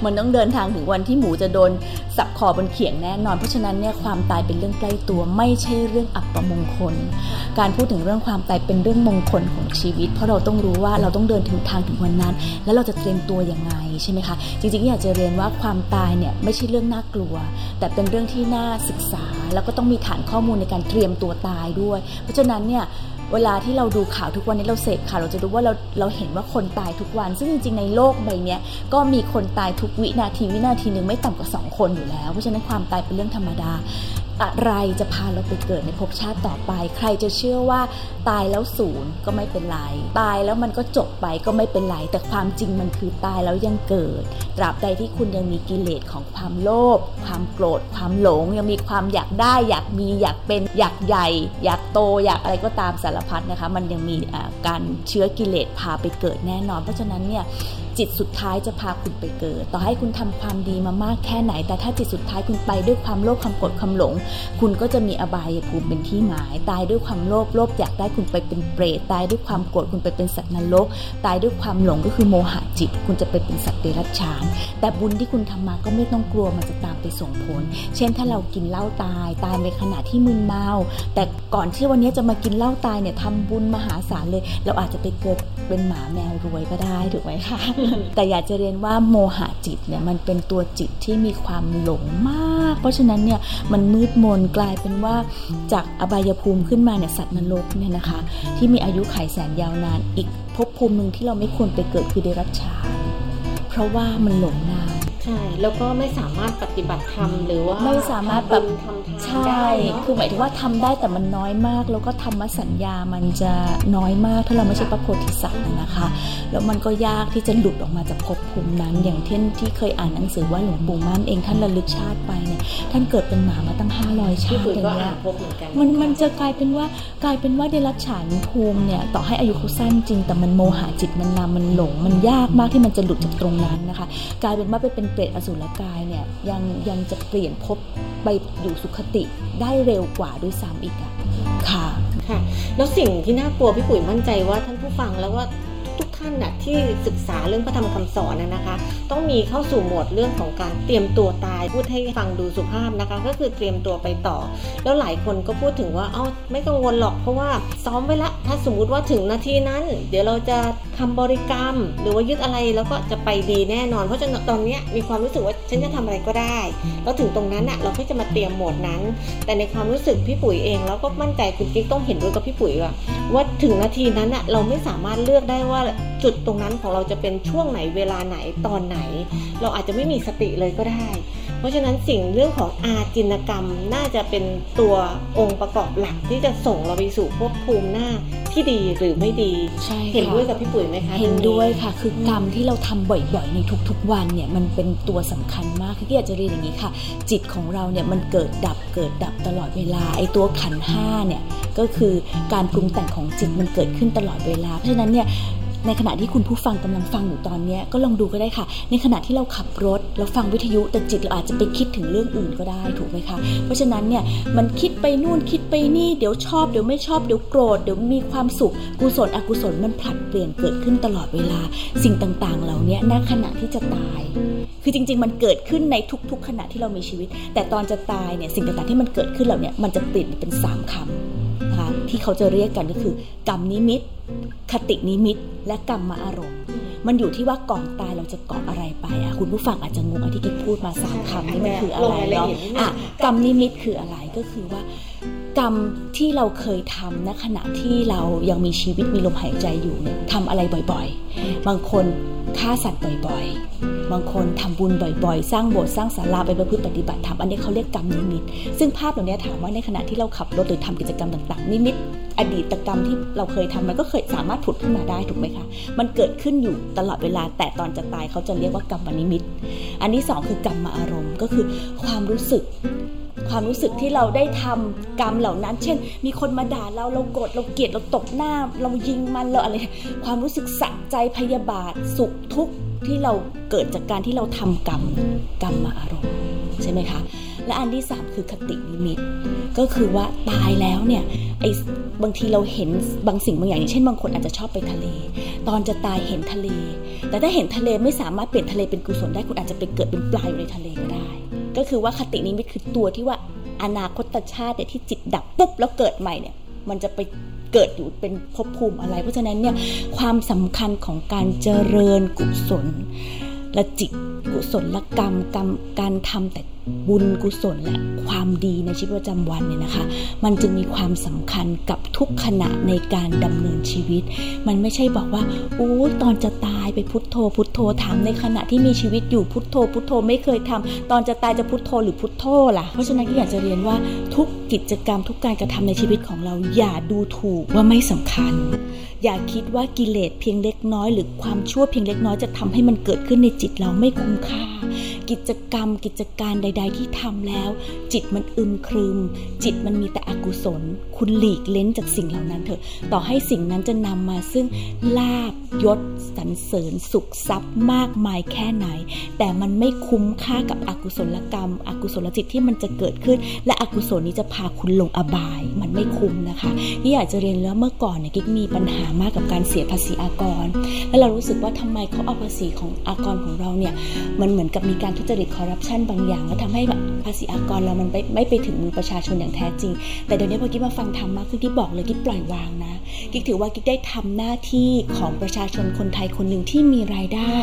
มันต้องเดินทางถึงวันที่หมูจะโดนสับคอบนเขียงแน่นอน เพราะฉะนั้นเนี่ยความตายเป็นเรื่องใกล้ตัวไม่ใช่เรื่องอัปมงคล การพูดถึงเรื่องความตายเป็นเรื่องมงคลของชีวิต เพราะเราต้องรู้ว่าเราต้องเดินถึงทางถึงวันนั้น แล้วเราจะเตรียมตัวยังไงใช่ไหมคะจริงๆอยากจะเรียนว่าความตายเนี่ยไม่ใช่เรื่องน่ากลัว แต่เป็นเรื่องที่น่าศึกษา แล้วก็ต้องมีฐานข้อมูลในการเตรียมตัวตายด้วย เพราะฉะนั้นเนี่ย เวลาที่เราดูข่าวทุกวันนี้เราเสพข่าวเราจะรู้ว่าเราเราเห็นว่าคนตายทุกวัน ซึ่งจริงๆในโลกใบนี้ก็มีคนตายทุกวินาทีวินาทีหนึ่งไม่ต่ำกว่าสองคนอยู่แล้ว เพราะฉะนั้นความตายเป็นเรื่องธรรมดา อะไรจะพาเราไปเกิดในภพชาติต่อไป ใครจะเชื่อว่าตายแล้วศูนย์ก็ไม่เป็นไร ตายแล้วมันก็จบไปก็ไม่เป็นไร แต่ความจริงมันคือตายแล้วยังเกิด ตราบใดที่คุณยังมีกิเลสของความโลภ ความโกรธ ความหลง ยังมีความอยากได้ อยากมี อยากเป็น อยากใหญ่ อยากโต อยากอะไรก็ตามสารพัดนะคะ มันยังมีการเชื้อกิเลสพาไปเกิดแน่นอน เพราะฉะนั้นเนี่ย จิตสุดท้ายจะพาคุณไปเกิด ต่อให้คุณทำความดีมามากแค่ไหน แต่ถ้าจิตสุดท้ายคุณไปด้วยความโลภความโกรธความหลง คุณก็จะมีอบายภูมิเป็นที่หมาย ตายด้วยความโลภโลภอยากได้คุณไปเป็นเปรตตายด้วยความโกรธคุณไปเป็นสัตว์นรก ตายด้วยความหลงก็คือโมหะจิต คุณจะไปเป็นสัตว์เดรัจฉาน แต่บุญที่คุณทำมาก็ไม่ต้องกลัวมันจะตามไปส่งผล เช่นถ้าเรากินเหล้าตายตายในขณะที่มึนเมา แต่ก่อนที่วันนี้จะมากินเหล้าตายเนี่ยทำบุญมหาศาลเลย เราอาจจะไปเกิดเป็นหมาแมวรวยก็ได้ถูกไหมคะแต่อยากจะเรียนว่าโมหะจิตเนี่ยมันเป็นตัวจิตที่มีความหลงมาก เพราะฉะนั้นเนี่ยมันมืดมนกลายเป็นว่าจากอบายภูมิขึ้นมาเนี่ยสัตว์นรกเนี่ยนะคะ ที่มีอายุไขแสนยาวนานอีกภพภูมิหนึ่งที่เราไม่ควรไปเกิดคือเดรัจฉานเพราะว่ามันหลงนาน ช่แล้วก็ไม่สามารถปฏิบัติธรรมหรือว่าไม่สามารถแบบทำบุญทำทานใช่ได้เนอะคือหมายถึงว่าทำได้แต่มันน้อยมาก แล้วก็ธรรมสัญญามันจะน้อยมากถ้าเราไม่ใช่พระโพธิสัตว์นะนะคะ แล้วมันก็ยากที่จะหลุดออกมาจากภพภูมินั้น อย่างเช่นที่เคยอ่านหนังสือว่าหลวงปู่มั่นเองท่านระลึกชาติไปเนี่ยท่านเกิดเป็นหมามาตั้ง 500 ชาพี่ติปุ๋ยอย่างก็เงี้อ่ายนพบเหมือนกันมันมันจะกลายเป็นว่ากลายเป็นว่าเดรัจฉานภูมิเนี่ยต่อให้อายุเขาสั้นจริง แต่มันโมหะจิตมันนำมันหลงมันยากมากที่มันจะหลุดจากตรงนั้นนะคะ กลายเป็นว่าไปเป็นเปรตอสุรกายเนี่ยยังยังจะเปลี่ยนภพไปอยู่สุขติได้เร็วกว่าด้วยซ้ำอีกอะค่ะค่ะ แล้วสิ่งที่น่ากลัวพี่ปุ๋ยมั่นใจว่าท่านผู้ฟังแล้วว่า ทุกท่านน่ะที่ศึกษาเรื่องพระธรรมคำสอนนะคะ ต้องมีเข้าสู่โหมดเรื่องของการเตรียมตัวตายพูดให้ฟังดูสุภาพนะคะ ก็คือเตรียมตัวไปต่อ แล้วหลายคนก็พูดถึงว่าเอ้าไม่กังวลหรอกเพราะว่าซ้อมไว้ละ ถ้าสมมุติว่าถึงนาทีนั้น เดี๋ยวเราจะทำบริกรรม หรือว่ายึดอะไรแล้วก็จะไปดีแน่นอน เพราะฉะนั้นตอนนี้มีความรู้สึกว่าฉันจะทำอะไรก็ได้แล้วถึงตรงนั้นอะเราก็จะมาเตรียมโหมดนั้น แต่ในความรู้สึกพี่ปุ๋ยเองแล้วก็มั่นใจคุณกิ๊กต้องเห็นด้วยกับพี่ปุ๋ยว่าว่าถึงนาทีนั้นอะเราไม่สามารถเลือกได้ว่าจุดตรงนั้นของเราจะเป็นช่วงไหนเวลาไหนตอนไหน เราอาจจะไม่มีสติเลยก็ได้ เพราะฉะนั้นสิ่งเรื่องของอาจินกรรมน่าจะเป็นตัวองค์ประกอบหลักที่จะส่งเราไปสู่ภพภูมิหน้าที่ดีหรือไม่ดีใช่ค่ะเห็นด้วยกับพี่ปุ๋ยไหมคะเห็นรื่องด้วยค่ะคือกรรมที่เราทำบ่อยๆในทุกๆวันเนี่ยมันเป็นตัวสำคัญมากคือที่อยากจะเรียนอย่างนี้ค่ะ จิตของเราเนี่ยมันเกิดดับเกิดดับตลอดเวลาไอ้ตัวขันธ์ห้าเนี่ยก็คือการปรุงแต่งของจิตมันเกิดขึ้นตลอดเวลา เพราะฉะนั้นเนี่ย ในขณะที่คุณผู้ฟังกำลังฟังอยู่ตอนนี้ก็ลองดูก็ได้ค่ะ ในขณะที่เราขับรถเราฟังวิทยุแต่จิตเราอาจจะไปคิดถึงเรื่องอื่นก็ได้ถูกไหมคะ เพราะฉะนั้นเนี่ยมันคิดไปนู่นคิดไปนี่เดี๋ยวชอบเดี๋ยวไม่ชอบเดี๋ยวโกรธเดี๋ยวมีความสุขกุศลอกุศลมันผลัดเปลี่ยนเกิดขึ้นตลอดเวลา สิ่งต่างๆ เหล่านี้ณขณะที่จะตาย คือจริง ๆ มันเกิดขึ้นในทุก ๆ ขณะที่เรามีชีวิต แต่ตอนจะตายเนี่ยสิ่งต่างๆที่มันเกิดขึ้นเหล่านี้มันจะเปลี่ยนเป็นสามคำนะคะที่เขาจะเรียกกันก็คือกรรมนิมิต คตินิมิตและกรรมอารมณ์ มันอยู่ที่ว่าก่อนตายเราจะเกาะอะไรไปอะคุณผู้ฟังอาจจะงงไอ้ที่กิ๊กพูดมาสามคำนี่มันคืออะไรเนาะอะกรรมนิมิตคืออะไรก็คือว่ากรรมที่เราเคยทำณขณะที่เรายังมีชีวิตมีลมหายใจอยู่เนี่ยทำอะไรบ่อยๆ บางคนฆ่าสัตว์บ่อยๆ บางคนทำบุญบ่อยๆ สร้างโบสถ์สร้างศาลาไปประพฤติปฏิบัติธรรมอันนี้เขาเรียกกรรมนิมิต ซึ่งภาพเหล่านี้ถามว่าในขณะที่เราขับรถหรือทำกิจกรรมต่างๆ นิมิต อดีตกรรมที่เราเคยทำมันก็เคยสามารถผุดขึ้นมาได้ถูกไหมคะ มันเกิดขึ้นอยู่ตลอดเวลา แต่ตอนจะตายเขาจะเรียกว่ากรรมนิมิต อันที่สองคือกรรมอารมณ์ก็คือความรู้สึกความรู้สึกที่เราได้ทำกรรมเหล่านั้น เช่น มีคนมาด่าเรา เราโกรธ เราเกลียด เราตบหน้า เรายิงมัน เราอะไร ความรู้สึกสะใจ พยาบาท สุขทุกข์ที่เราเกิดจากการที่เราทำกรรม กรรมอารมณ์ใช่ไหมคะ และอันที่สามคือคตินิมิต ก็คือว่าตายแล้วเนี่ยไอ้บางทีเราเห็นบางสิ่งบางอย่างอย่างเช่นบางคนอาจจะชอบไปทะเล ตอนจะตายเห็นทะเล แต่ถ้าเห็นทะเลไม่สามารถเปลี่ยนทะเลเป็นกุศลได้คุณอาจจะไปเกิดเป็นปลาอยู่ในทะเลก็ได้ ก็คือว่าคตินิมิตคือตัวที่ว่าอนาคตชาติเนี่ยที่จิตดับปุ๊บแล้วเกิดใหม่เนี่ยมันจะไปเกิดอยู่เป็นภพภูมิอะไร เพราะฉะนั้นเนี่ยความสำคัญของการเจริญกุศลและจิตกุศลกรรมกรรมการทำแต่ บุญกุศลและความดีในชีวิตประจำวันเนี่ยนะคะ มันจึงมีความสำคัญกับทุกขณะในการดำเนินชีวิต มันไม่ใช่บอกว่าโอ้ตอนจะตายไปพุทโธ พุทโธถามในขณะที่มีชีวิตอยู่พุทโธ พุทโธไม่เคยทำตอนจะตายจะพุทโธหรือพุทโธล่ะ เพราะฉะนั้นก็อยากจะเรียนว่าทุกกิจกรรมทุกการกระทำในชีวิตของเราอย่าดูถูกว่าไม่สำคัญ อย่าคิดว่ากิเลสเพียงเล็กน้อย หรือความชั่วเพียงเล็กน้อยจะทำให้มันเกิดขึ้นในจิตเราไม่คุ้มค่า กิจกรรม กิจการใด ๆ ที่ทำแล้ว จิตมันอึมครึม จิตมันมีแต่อกุศล คุณหลีกเล้นจากสิ่งเหล่านั้นเถอะต่อให้สิ่งนั้นจะนำมาซึ่งลาบยศสรรเสริญสุขทรัพย์มากมายแค่ไหน แต่มันไม่คุ้มค่ากับอกุศลกรรม อกุศลจิตที่มันจะเกิดขึ้น และอกุศลนี้จะพาคุณลงอบาย มันไม่คุ้มนะคะนี่อยากจะเรียนแล้วเมื่อก่อนเนี่ยกิ๊กมีปัญหามากกับการเสียภาษีอากร แล้วเรารู้สึกว่าทำไมเขาเอาภาษีของอากรของเราเนี่ยมันเหมือนกับมีการทุจริตคอร์รัปชันบางอย่าง แล้วทำให้ภาษีอากรเรามันไม่ไม่ไปถึงมือประชาชนอย่างแท้จริง แต่เดี๋ยวนี้พอกิ๊กมาฟังธรรมมากขึ้นกิ๊กบอกเลยกิ๊กปล่อยวางนะกิ๊กถือว่ากิ๊กได้ทำหน้าที่ของประชาชนคนไทยคนหนึ่งที่มีรายได้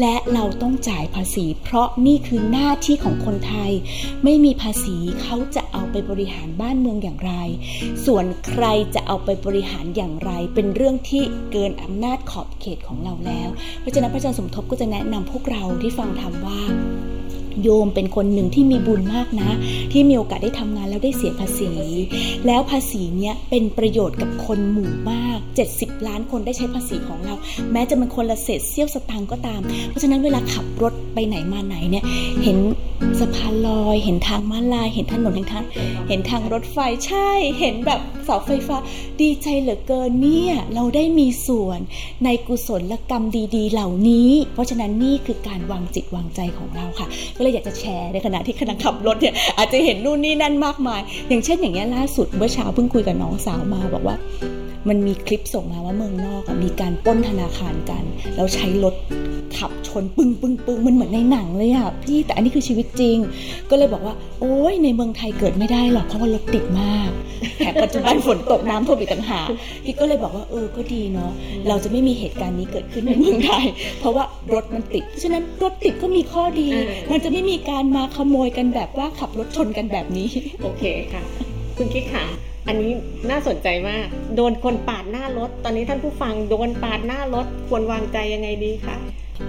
และเราต้องจ่ายภาษี เพราะนี่คือหน้าที่ของคนไทย ไม่มีภาษีเขาจะเอาไปบริหารบ้านเมืองอย่างไร ส่วนใครจะเอาไปบริหารอย่างไรเป็นเรื่องื่องที่เกินอำนาจขอบเขตของเราแล้ว เพราะฉะนั้นพระอาจารย์สมทบก็จะแนะนำพวกเราที่ฟังธรรมว่า โยมเป็นคนหนึ่งที่มีบุญมากนะ ที่มีโอกาสได้ทำงานแล้วได้เสียภาษี แล้วภาษีเนี้ยเป็นประโยชน์กับคนหมู่มาก 70 ล้านคนได้ใช้ภาษีของเรา แม้จะเป็นคนละเศษเสี้ยวสตางค์ก็ตาม เพราะฉะนั้นเวลาขับรถไปไหนมาไหนเนี่ยเห็นสะพานลอย เห็นทางม้าลาย เห็นถนนเห็นทางเห็นทางรถไฟใช่ เห็นแบบเสาไฟฟ้า ดีใจเหลือเกินเนี่ยเราได้มีส่วนในกุศลกรรมดี ๆ เหล่านี้ เพราะฉะนั้นนี่คือการวางจิตวางใจของเราค่ะเลยอยากจะแชร์ในขณะที่ขณะขับรถเนี่ยอาจจะเห็นนู่นนี่นั่นมากมาย อย่างเช่นอย่างเงี้ยล่าสุดเมื่อเช้าเพิ่งคุยกับน้องสาวมาบอกว่า มันมีคลิปส่งมาว่าเมืองนอกอะมีการปล้นธนาคารกัน แล้วใช้รถขับชนปึ้งปึ้งปึ้งมันเหมือนในหนังเลยอะพี่แต่อันนี้คือชีวิตจริง ก็เลยบอกว่า โอ้ยในเมืองไทยเกิดไม่ได้หรอกเพราะว่ารถติดมากแถมปัจจุบันฝนตกน้ำท่วมอีกต่างหากพี่ก็เลยบอกว่าเออก็ดีเนาะเราจะไม่มีเหตุการณ์นี้เกิดขึ้นในเมืองไทย เพราะว่ารถมันติดเพราะฉะนั้นรถติดก็มีข้อดีเออมันจะไม่มีการมาขโมยกันแบบว่าขับรถชนกันแบบนี้ โอเคค่ะ คุณกิ๊กค่ะ อันนี้น่าสนใจมาก โดนคนปาดหน้ารถ ตอนนี้ท่านผู้ฟังโดนปาดหน้ารถควรวางใจยังไงดีคะ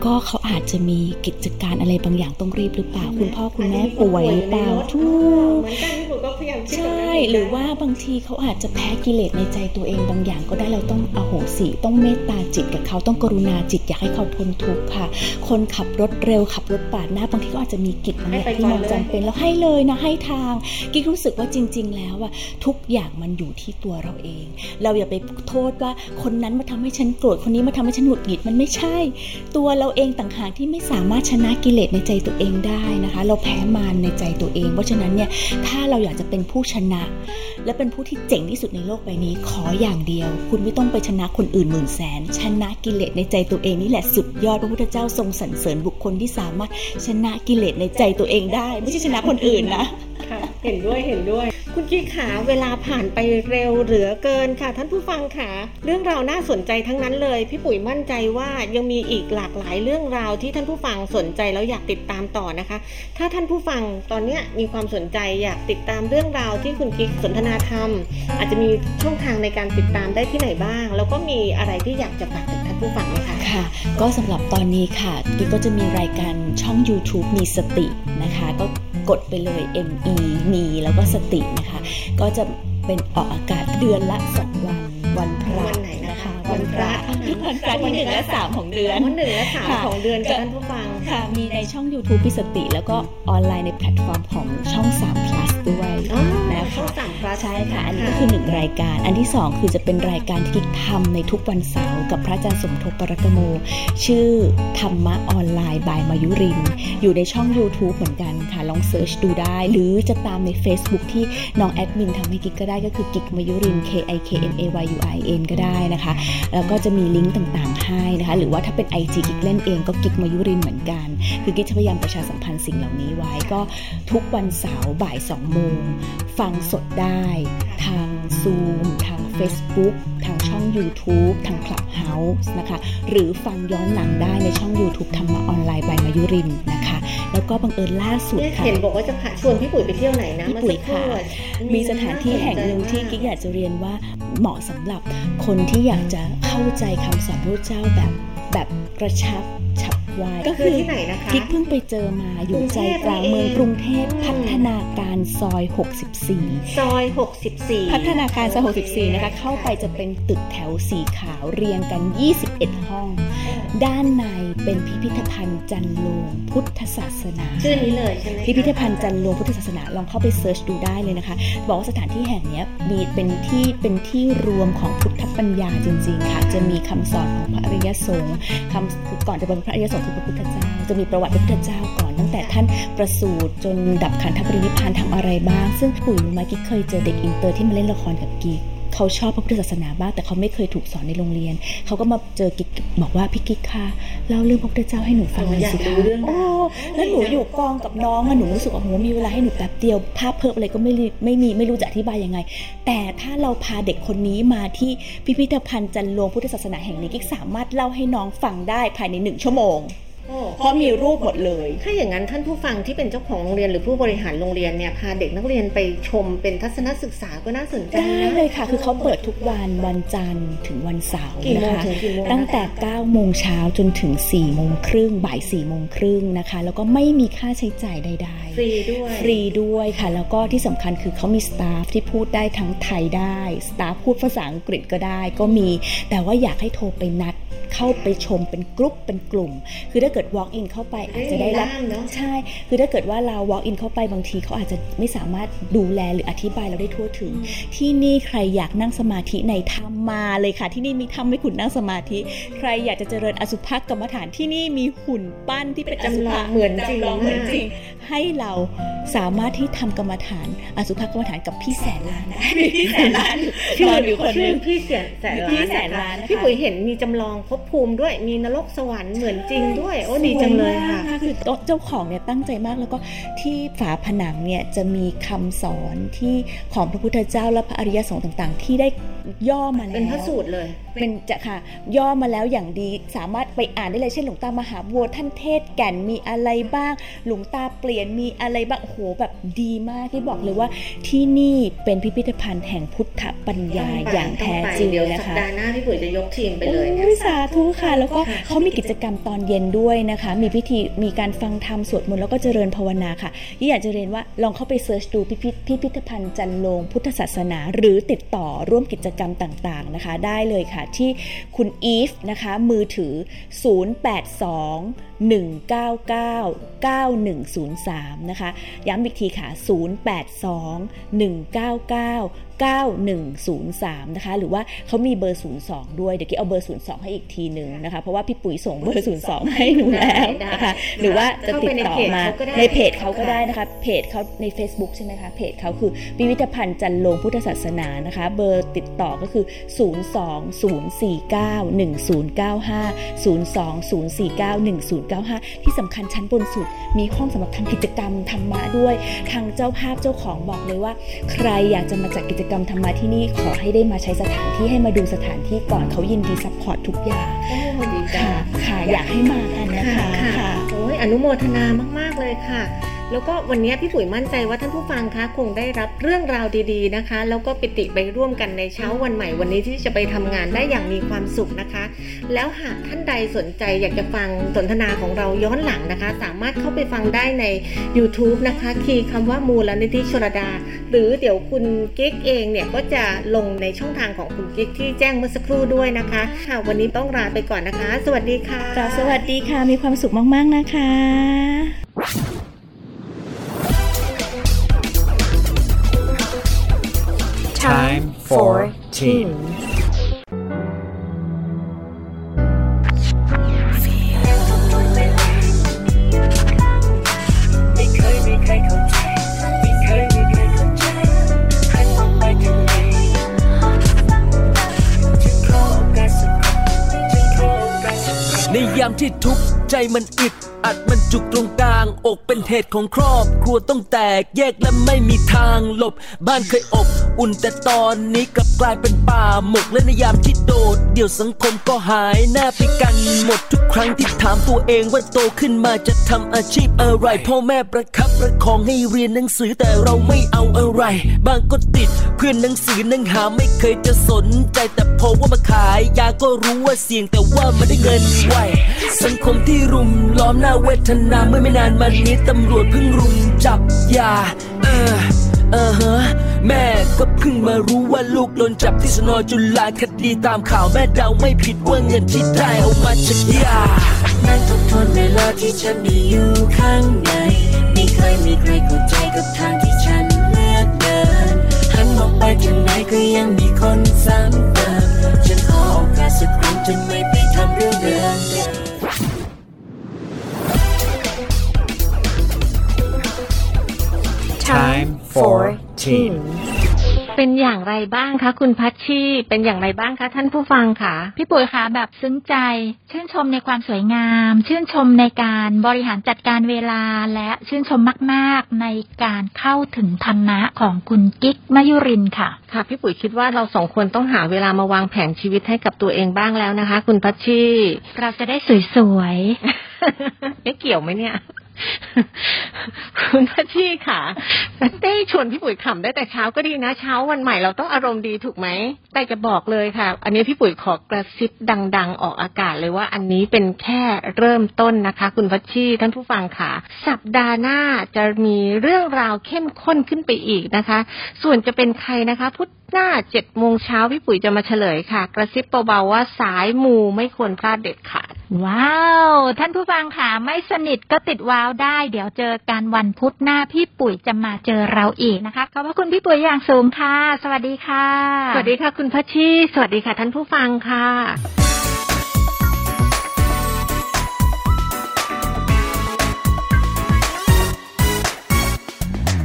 ก็เขาอาจจะมีกิจการอะไรบางอย่างต้องรีบหรือเปล่า คุณพ่อคุณแม่ป่วยหรือเปล่าทุกเหมือนกันที่ผมก็พยายามคิดใช่แบบนั้นหรือว่าบางทีเขาอาจจะแพ้กิเลสในใจตัวเองบางอย่างก็ได้เราต้องอโหสิต้องเมตตาจิตกับเขาต้องกรุณาจิตอยากให้เขาพ้นทุกข์ค่ะ คนขับรถเร็วขับรถปาดหน้าบางทีก็อาจจะมีกิจบางอย่างที่มันจำเป็นแล้วให้เลยนะให้ทางกิ๊กรู้สึกว่าจริง ๆ แล้วอะทุกอย่างมันอยู่ที่ตัวเราเอง เราอย่าไปโทษว่าคนนั้นมาทำให้ฉันโกรธคนนี้มาทำให้ฉันหงุดหงิดมันไม่ใช่ตัวเราเองต่างหากที่ไม่สามารถชนะกิเลสในใจตัวเองได้นะคะ เราแพ้มารในใจตัวเอง เพราะฉะนั้นเนี่ยถ้าเราอยากจะเป็นผู้ชนะ และเป็นผู้ที่เจ๋งที่สุดในโลกใบนี้ ขออย่างเดียว คุณไม่ต้องไปชนะคนอื่นหมื่นแสน ชนะกิเลสในใจตัวเองนี่แหละสุดยอดพระพุทธเจ้าทรงสรรเสริญบุคคลที่สามารถชนะกิเลสในใจตัวเองได้ ไม่ใช่ชนะคนอื่นนะค่ะเห็นด้วยเห็นด้วย คุณกิ๊กขาเวลาผ่านไปเร็วเหลือเกินค่ะ ท่านผู้ฟังค่ะ เรื่องราวน่าสนใจทั้งนั้นเลย พี่ปุ๋ยมั่นใจว่ายังมีอีกหลากหลายเรื่องราวที่ท่านผู้ฟังสนใจแล้วอยากติดตามต่อนะคะ ถ้าท่านผู้ฟังตอนนี้มีความสนใจอยากติดตามเรื่องราวที่คุณกิ๊กสนทนาธรรม อาจจะมีช่องทางในการติดตามได้ที่ไหนบ้าง แล้วก็มีอะไรที่อยากจะฝากถึงท่านผู้ฟังไหมคะค่ะ ก็สำหรับตอนนี้ค่ะกิ๊กก็จะมีรายการช่อง YouTube มีสตินะคะ ก็กดไปเลย ME มีแล้วก็สตินะคะ ก็จะเป็นออกอากาศเดือนละสองวันวันพระ วันไหนนะคะวันพระวันพระวันพระที่หนึ่งและสามของเดือนวันหนึ่งและสามค่ะของเดือนกับท่านผู้ฟังค่ะ มีในช่อง YouTube พิสติ แล้วก็ออนไลน์ในแพลตฟอร์มของช่อง 3 plus ด้วยอ๋อนะคะช่องสามพลัสใช่ค่ะ อันนี้ก็คือหนึ่งรายการ อันที่สองคือจะเป็นรายการที่กิ๊กทำในทุกวันเสาร์กับพระอาจารย์สมทบปรกโม ชื่อธรรมะออนไลน์ by มายุริน อยู่ในช่อง YouTube เหมือนกันค่ะ ลอง search ดูได้ หรือจะตามใน Facebook ที่น้องแอดมินทำให้กิ๊กก็ได้ก็คือกิ๊กมายุริน K I K M A Y U I N ก็ได้นะคะแล้วก็จะมีลิงก์ต่างๆ ให้นะคะ หรือว่าถ้าเป็น IG กิ๊กเล่นเองก็กิ๊กมายุรินเหมือนกัน คือกิ๊กจะพยายามประชาสัมพันธ์สิ่งเหล่านี้ไว้ก็ทุกวันเสาร์บ่าย2โมงฟังสดได้ ทาง Zoom ทาง Facebook ทางช่อง YouTube ทาง Clubhouse นะคะ หรือฟังย้อนหลังได้ในช่อง YouTube ธรรมะออนไลน์บายมายุรินนะคะ แล้วก็บังเอิญล่าสุดเนี่ยค่ะเห็นบอกว่าจะพาชวนพี่ปุ๋ยไปเที่ยวไหนนะพี่ปุ๋ยเมื่อสักรู่ค่ะอะมีสถานที่แห่งหนึ่งที่กิ๊กอยากจะเรียนว่าเหมาะสำหรับคนที่อยากจะเข้าใจคำสอนพระเจ้าแบบแบบกระชับฉับไวก็คือที่ไหนนะคะกิ๊กเพิ่งไปเจอมาอยู่ใจกลางเมืองกรุงเทพอืมพัฒนาการซอย 64 ซอย 64 พัฒนาการซอย 64 นะคะ เข้าไปจะเป็นตึกแถวสีขาวเรียงกัน 21 ห้อง ด้านในเป็นพิพิธภัณฑ์จันโลงพุทธศาสนาชื่อนี้เลยใช่ไหมพิพิธภัณฑ์จันโลงพุทธศาสนาลองเข้าไปเซิร์ชดูได้เลยนะคะ บอกว่าสถานที่แห่งเนี้ยมีเป็นที่เป็นที่รวมของพุทธปัญญาจริง ๆ ค่ะ จะมีคำสอนของพระอริยสงฆ์คำคือก่อนจะเป็นพระอริยสงฆ์คือพระพุทธเจ้า จะมีประวัติพระพุทธเจ้าก่อนตั้งแต่ท่านประสูติจนดับขันธปรินิพพานทำอะไรบ้าง ซึ่งปุ๋ยรู้ไหมกิ๊กเคยเจอเด็กอินเตอร์ที่มาเล่นละครกับกิ๊ก เขาชอบพระพุทธศาสนาบ้างแต่เขาไม่เคยถูกสอนในโรงเรียน เขาก็มาเจอกิ๊กบอกว่าพี่กิ๊กคะเล่าเรื่องพระพุทธเจ้าให้หนูฟังหน่อยสิคะโอ้แล้วหนูอยู่กองกับน้องอะหนูรู้สึกว่าโหมีเวลาให้หนูแป๊บเดียว ภาพเพิ่มอะไรก็ไม่มีไม่มีไม่รู้จะอธิบายยังไง แต่ถ้าเราพาเด็กคนนี้มาที่พิพิธภัณฑ์จรรโลงพุทธศาสนาแห่งนี้กิ๊กสามารถเล่าให้น้องฟังได้ภายในหนึ่งชั่วโมงโอ้ เพราะมีรูปหมดเลย ถ้าอย่างนั้นท่านผู้ฟังที่เป็นเจ้าของโรงเรียนหรือผู้บริหารโรงเรียนเนี่ยพาเด็กนักเรียนไปชมเป็นทัศนศึกษาก็น่าสนใจได้นะเลยค่ะ คือเขาเปิดทุกวันวันจันทร์ถึงวันเสาร์กี่โมนะงคะถึงกี่โมงตั้งแต่9โมงเช้าจนถึง4โมงครึ่งบ่าย4โมงครึ่งนะคะ แล้วก็ไม่มีค่าใช้จ่ายใดๆฟรีด้วยฟรีด้วยค่ะ แล้วก็ที่สำคัญคือเขามีสตาฟที่พูดได้ทั้งไทยได้สตาฟพูดภาษาอังกฤษก็ได้ก็มี แต่ว่าอยากให้โทรไปนัดเข้าไปชมเป็นกรุ๊ปเป็นกลุ่ม คือถ้าเกิดเกิด walk in เข้าไปอาจจะได้รับม่มีล่ามเนอะใช่ คือถ้าเกิดว่าเรา walk in เข้าไปบางทีเขาอาจจะไม่สามารถดูแลหรืออธิบายเราได้ทั่วถึง ที่นี่ใครอยากนั่งสมาธิในถ้ำมาเลยค่ะ ที่นี่มีถ้ำให้คุณนั่งสมาธิ ใครอยากจะเจริญอสุภกรรมฐานที่นี่มีหุ่นปั้นที่เป็นอสุจำลภะองเหมือนจริงจำลองเหมือนจริงมากให้เราสามารถที่ทำกรรมฐานอสุภกรรมฐานกับพี่แสนล้านได้พี่แสนล้านรออยู่คนหชื่นึองพี่แสนแสนล้านพี่แสนล้านนะคะพี่ปุ๋ยเห็นมีจำลองภพภูมิด้วยมีนรกสวรรค์เหมือนจริงด้วยโอ้ดีจังเลยค่ะสวมากคือเจ้าของเนี่ยตั้งใจมากแล้วก็ที่ฝาผนังเนี่ยจะมีคำสอนที่ของพระพุทธเจ้าและพระอริยสงฆ์ต่าง ๆ ที่ได้ย่อมาแล้วเป็นพระสูตรเลย เป็นจะค่ะย่อมาแล้วอย่างดีสามารถไปอ่านได้เลยเช่นหลวงตามหาบัวท่านเทศแก่นมีอะไรบ้าง หลวงตาเปลี่ยนมีอะไรบ้างโอ้โหแบบดีมากที่บอกเลยว่าที่นี่เป็นพิพิธภัณฑ์แห่งพุทธปัญญาอย่างแท้จริงเดี๋ยวนะสัปคะดาห์หน้าพี่ปุ๋ยจะยกทีมไปเลยเนี่ยโอ้สาธุค่ะ แล้วก็เขามีกิจกรรมตอนเย็นด้วยนะคะ มีพิธีมีการฟังธรรมสวดมนต์แล้วก็เจริญภาวนาค่ะที่อยากจะเรียนว่าลองเข้าไป search ดูพิพิธพิพิธภัณฑ์จรรโลงพุทธศาสนา หรือติดต่อร่วมกิจกรรมต่างๆนะคะ ได้เลยค่ะที่คุณอีฟนะคะมือถือ 082 199 9103 นะคะ ย้ำอีกทีค่ะ 082 199 9103 นะคะ หรือว่าเขามีเบอร์ 02 ด้วย เดี๋ยวกี้เอาเบอร์ 02 ให้อีกทีหนึ่งนะคะ เพราะว่าพี่ปุ๋ยส่งเบอร์ 02 ให้หนูแล้วนะคะ หรือว่าจะติดต่อมาในเพจเขาก็ได้นะคะ เพจเขาใน Facebook ใช่ไหมคะ เพจเขาคือพิพิธภัณฑ์จันโลงพุทธศาสนานะคะ เบอร์ติดต่อก็คือ020491095 ที่สำคัญชั้นบนสุด มีห้องสำหรับทำกิจกรรมธรรมะด้วย ทางเจ้าภาพเจ้าของบอกเลยว่า ใครอยากจะมาจัดกิจกรรมธรรมะที่นี่ขอให้ได้มาใช้สถานที่ให้มาดูสถานที่ก่อนเขายินดี support ทุกอย่างโอ้ดีจัค่ะงค่ะอยากให้มากันนะคะค่ะค่ะโอ้ยอนุโมทนามาก ๆ เลยค่ะ แล้วก็วันนี้พี่ปุ๋ยมั่นใจว่าท่านผู้ฟังคะคงได้รับเรื่องราวดีๆนะคะ แล้วก็ปิติไปร่วมกันในเช้าวันใหม่วันนี้ที่จะไปทำงานได้อย่างมีความสุขนะคะ แล้วหากท่านใดสนใจอยากจะฟังสนทนาของเราย้อนหลังนะคะ สามารถเข้าไปฟังได้ใน YouTube นะคะ คีย์คำว่ามูลนิธิชลดา หรือเดี๋ยวคุณกิ๊กเองเนี่ยก็จะลงในช่องทางของคุณกิ๊กที่แจ้งเมื่อสักครู่ด้วยนะคะค่ะวันนี้ต้องลาไปก่อนนะคะ สวัสดีค่ะสวัสดีค่ะมีความสุขมากๆนะคะ งไปทางไหนฉันขอโอกาสสักครั้งฉันขอโอกาสสักครั้ง ในยามที่ทุกข์ ใจมันอึดอัดมันจุกตรงกลาง อกเป็นเหตุของครอบครัวต้องแตกแยกและไม่มีทางหลบ บ้านเคยอบอุ่นแต่ตอนนี้กลับกลายเป็นป่าหมกและในยามที่โดด เดี่ยวสังคมก็หายหน้าไปกันหมดทุกครั้งที่ถามตัวเองว่าโตขึ้นมาจะทำอาชีพอะไร พ่อแม่ประคับประคองให้เรียนหนังสือแต่เราไม่เอาอะไร บางก็ติดเพื่อนหนังสือนังหาไม่เคยจะสนใจแต่พอว่ามาขายยาก็รู้ว่าเสี่ยงแต่ว่ามันได้เงินไวสังคมที่รุมล้อมหน้าเวทนาเมื่อไม่นานมานี้ตำรวจเพิ่งรุมจับยา เออ เออฮะแม่ก็เพิ่งมารู้ว่าลูกโดนจับที่สนอจุฬาคดีตามข่าวแม่เดาไม่ผิดว่าเงินที่ได้เอามาจากยานั่งทบทวนเวลาที่ฉันได้อยู่ข้างในไม่เคยมีใครเข้าใจกับทางที่ฉันเลือกเดินหันมองไปทางไหนก็ยังมีคนซ้ำเติมฉันขอโอกาสสักครั้งจนไม่ไปทำเรื่องเดิม Time for teen. เป็นอย่างไรบ้างคะคุณพัชชีเป็นอย่างไรบ้างคะท่านผู้ฟังค่ะพี่ปุ๋ยคะแบบซึ้งใจ ชื่นชมในความสวยงาม ชื่นชมในการบริหารจัดการเวลาและชื่นชมมาก ๆ ในการเข้าถึงธรรมะของคุณกิ๊กมยุรินทร์ค่ะ ค่ะ พี่ปุ๋ยคิดว่าเราสองคนต้องหาเวลามาวางแผนชีวิตให้กับตัวเองบ้างแล้วนะคะ คุณพัชชีเราจะได้สวยไม่เกี่ยวไหมเนี่ย คุณพัชชีค่ะเต้ชวนพี่ปุ๋ยขำได้แต่เช้าก็ดีนะเช้าวันใหม่เราต้องอารมณ์ดีถูกไหม แต่จะบอกเลยค่ะ อันนี้พี่ปุ๋ยขอกระซิบดัง ๆ ออกอากาศเลยว่าอันนี้เป็นแค่เริ่มต้นนะคะ คุณพัชชีท่านผู้ฟังค่ะ สัปดาห์หน้าจะมีเรื่องราวเข้มข้นขึ้นไปอีกนะคะ ส่วนจะเป็นใครนะคะพุธหน้าเจ็ดโมงเช้าพี่ปุ๋ยจะมาเฉลยค่ะ กระซิบเบาๆว่าสายมูไม่ควรพลาดเด็ดขาดว้าว ท่านผู้ฟังค่ะไม่สนิทก็ติดว้าวได้ เดี๋ยวเจอกันวันพุธหน้าพี่ปุ๋ยจะมาเจอเราอีกนะคะขอบพระคุณพี่ปุ๋ยอย่างสูงค่ะ สวัสดีค่ะ สวัสดีค่ะคุณพัชชีสวัสดีค่ะท่านผู้ฟังค่ะ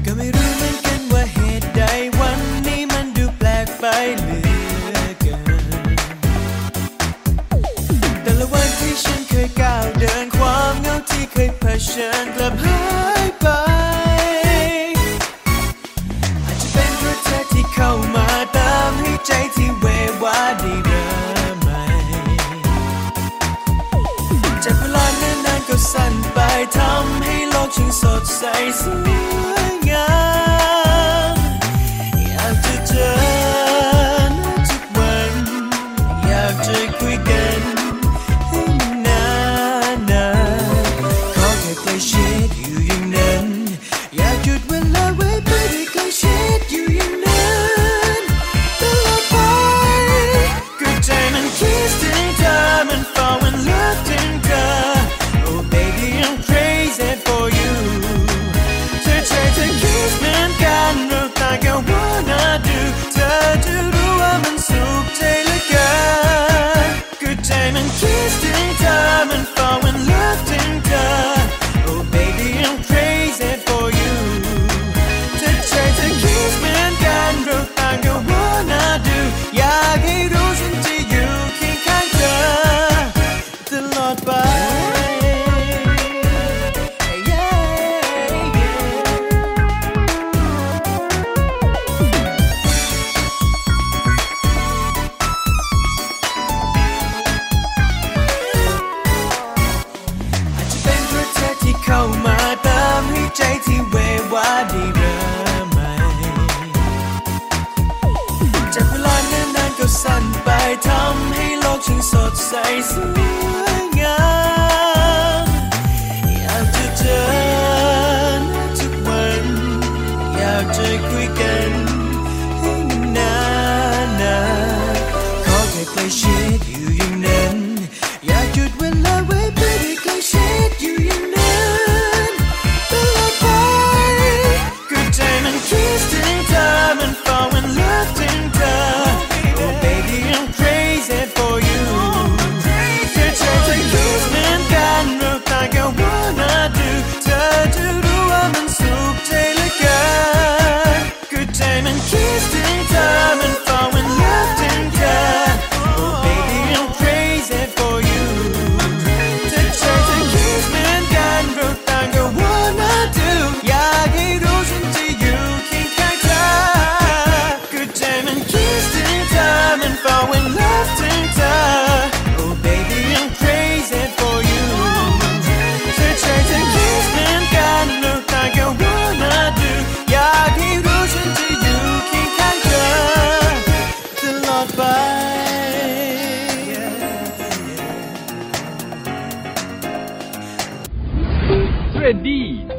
ก็ไม่รู้เหมือนกันว่าเหตุใดวันนี้มันดูแป เคยเผชิญกลับหายไป อาจจะเป็นเพราะเธอที่เข้ามาตามให้ใจที่เววาได้เริ่มใหม่จากเวลานานๆก็สั้นไปทำให้โลกช่างสดใสสวย ชิดอยู่อ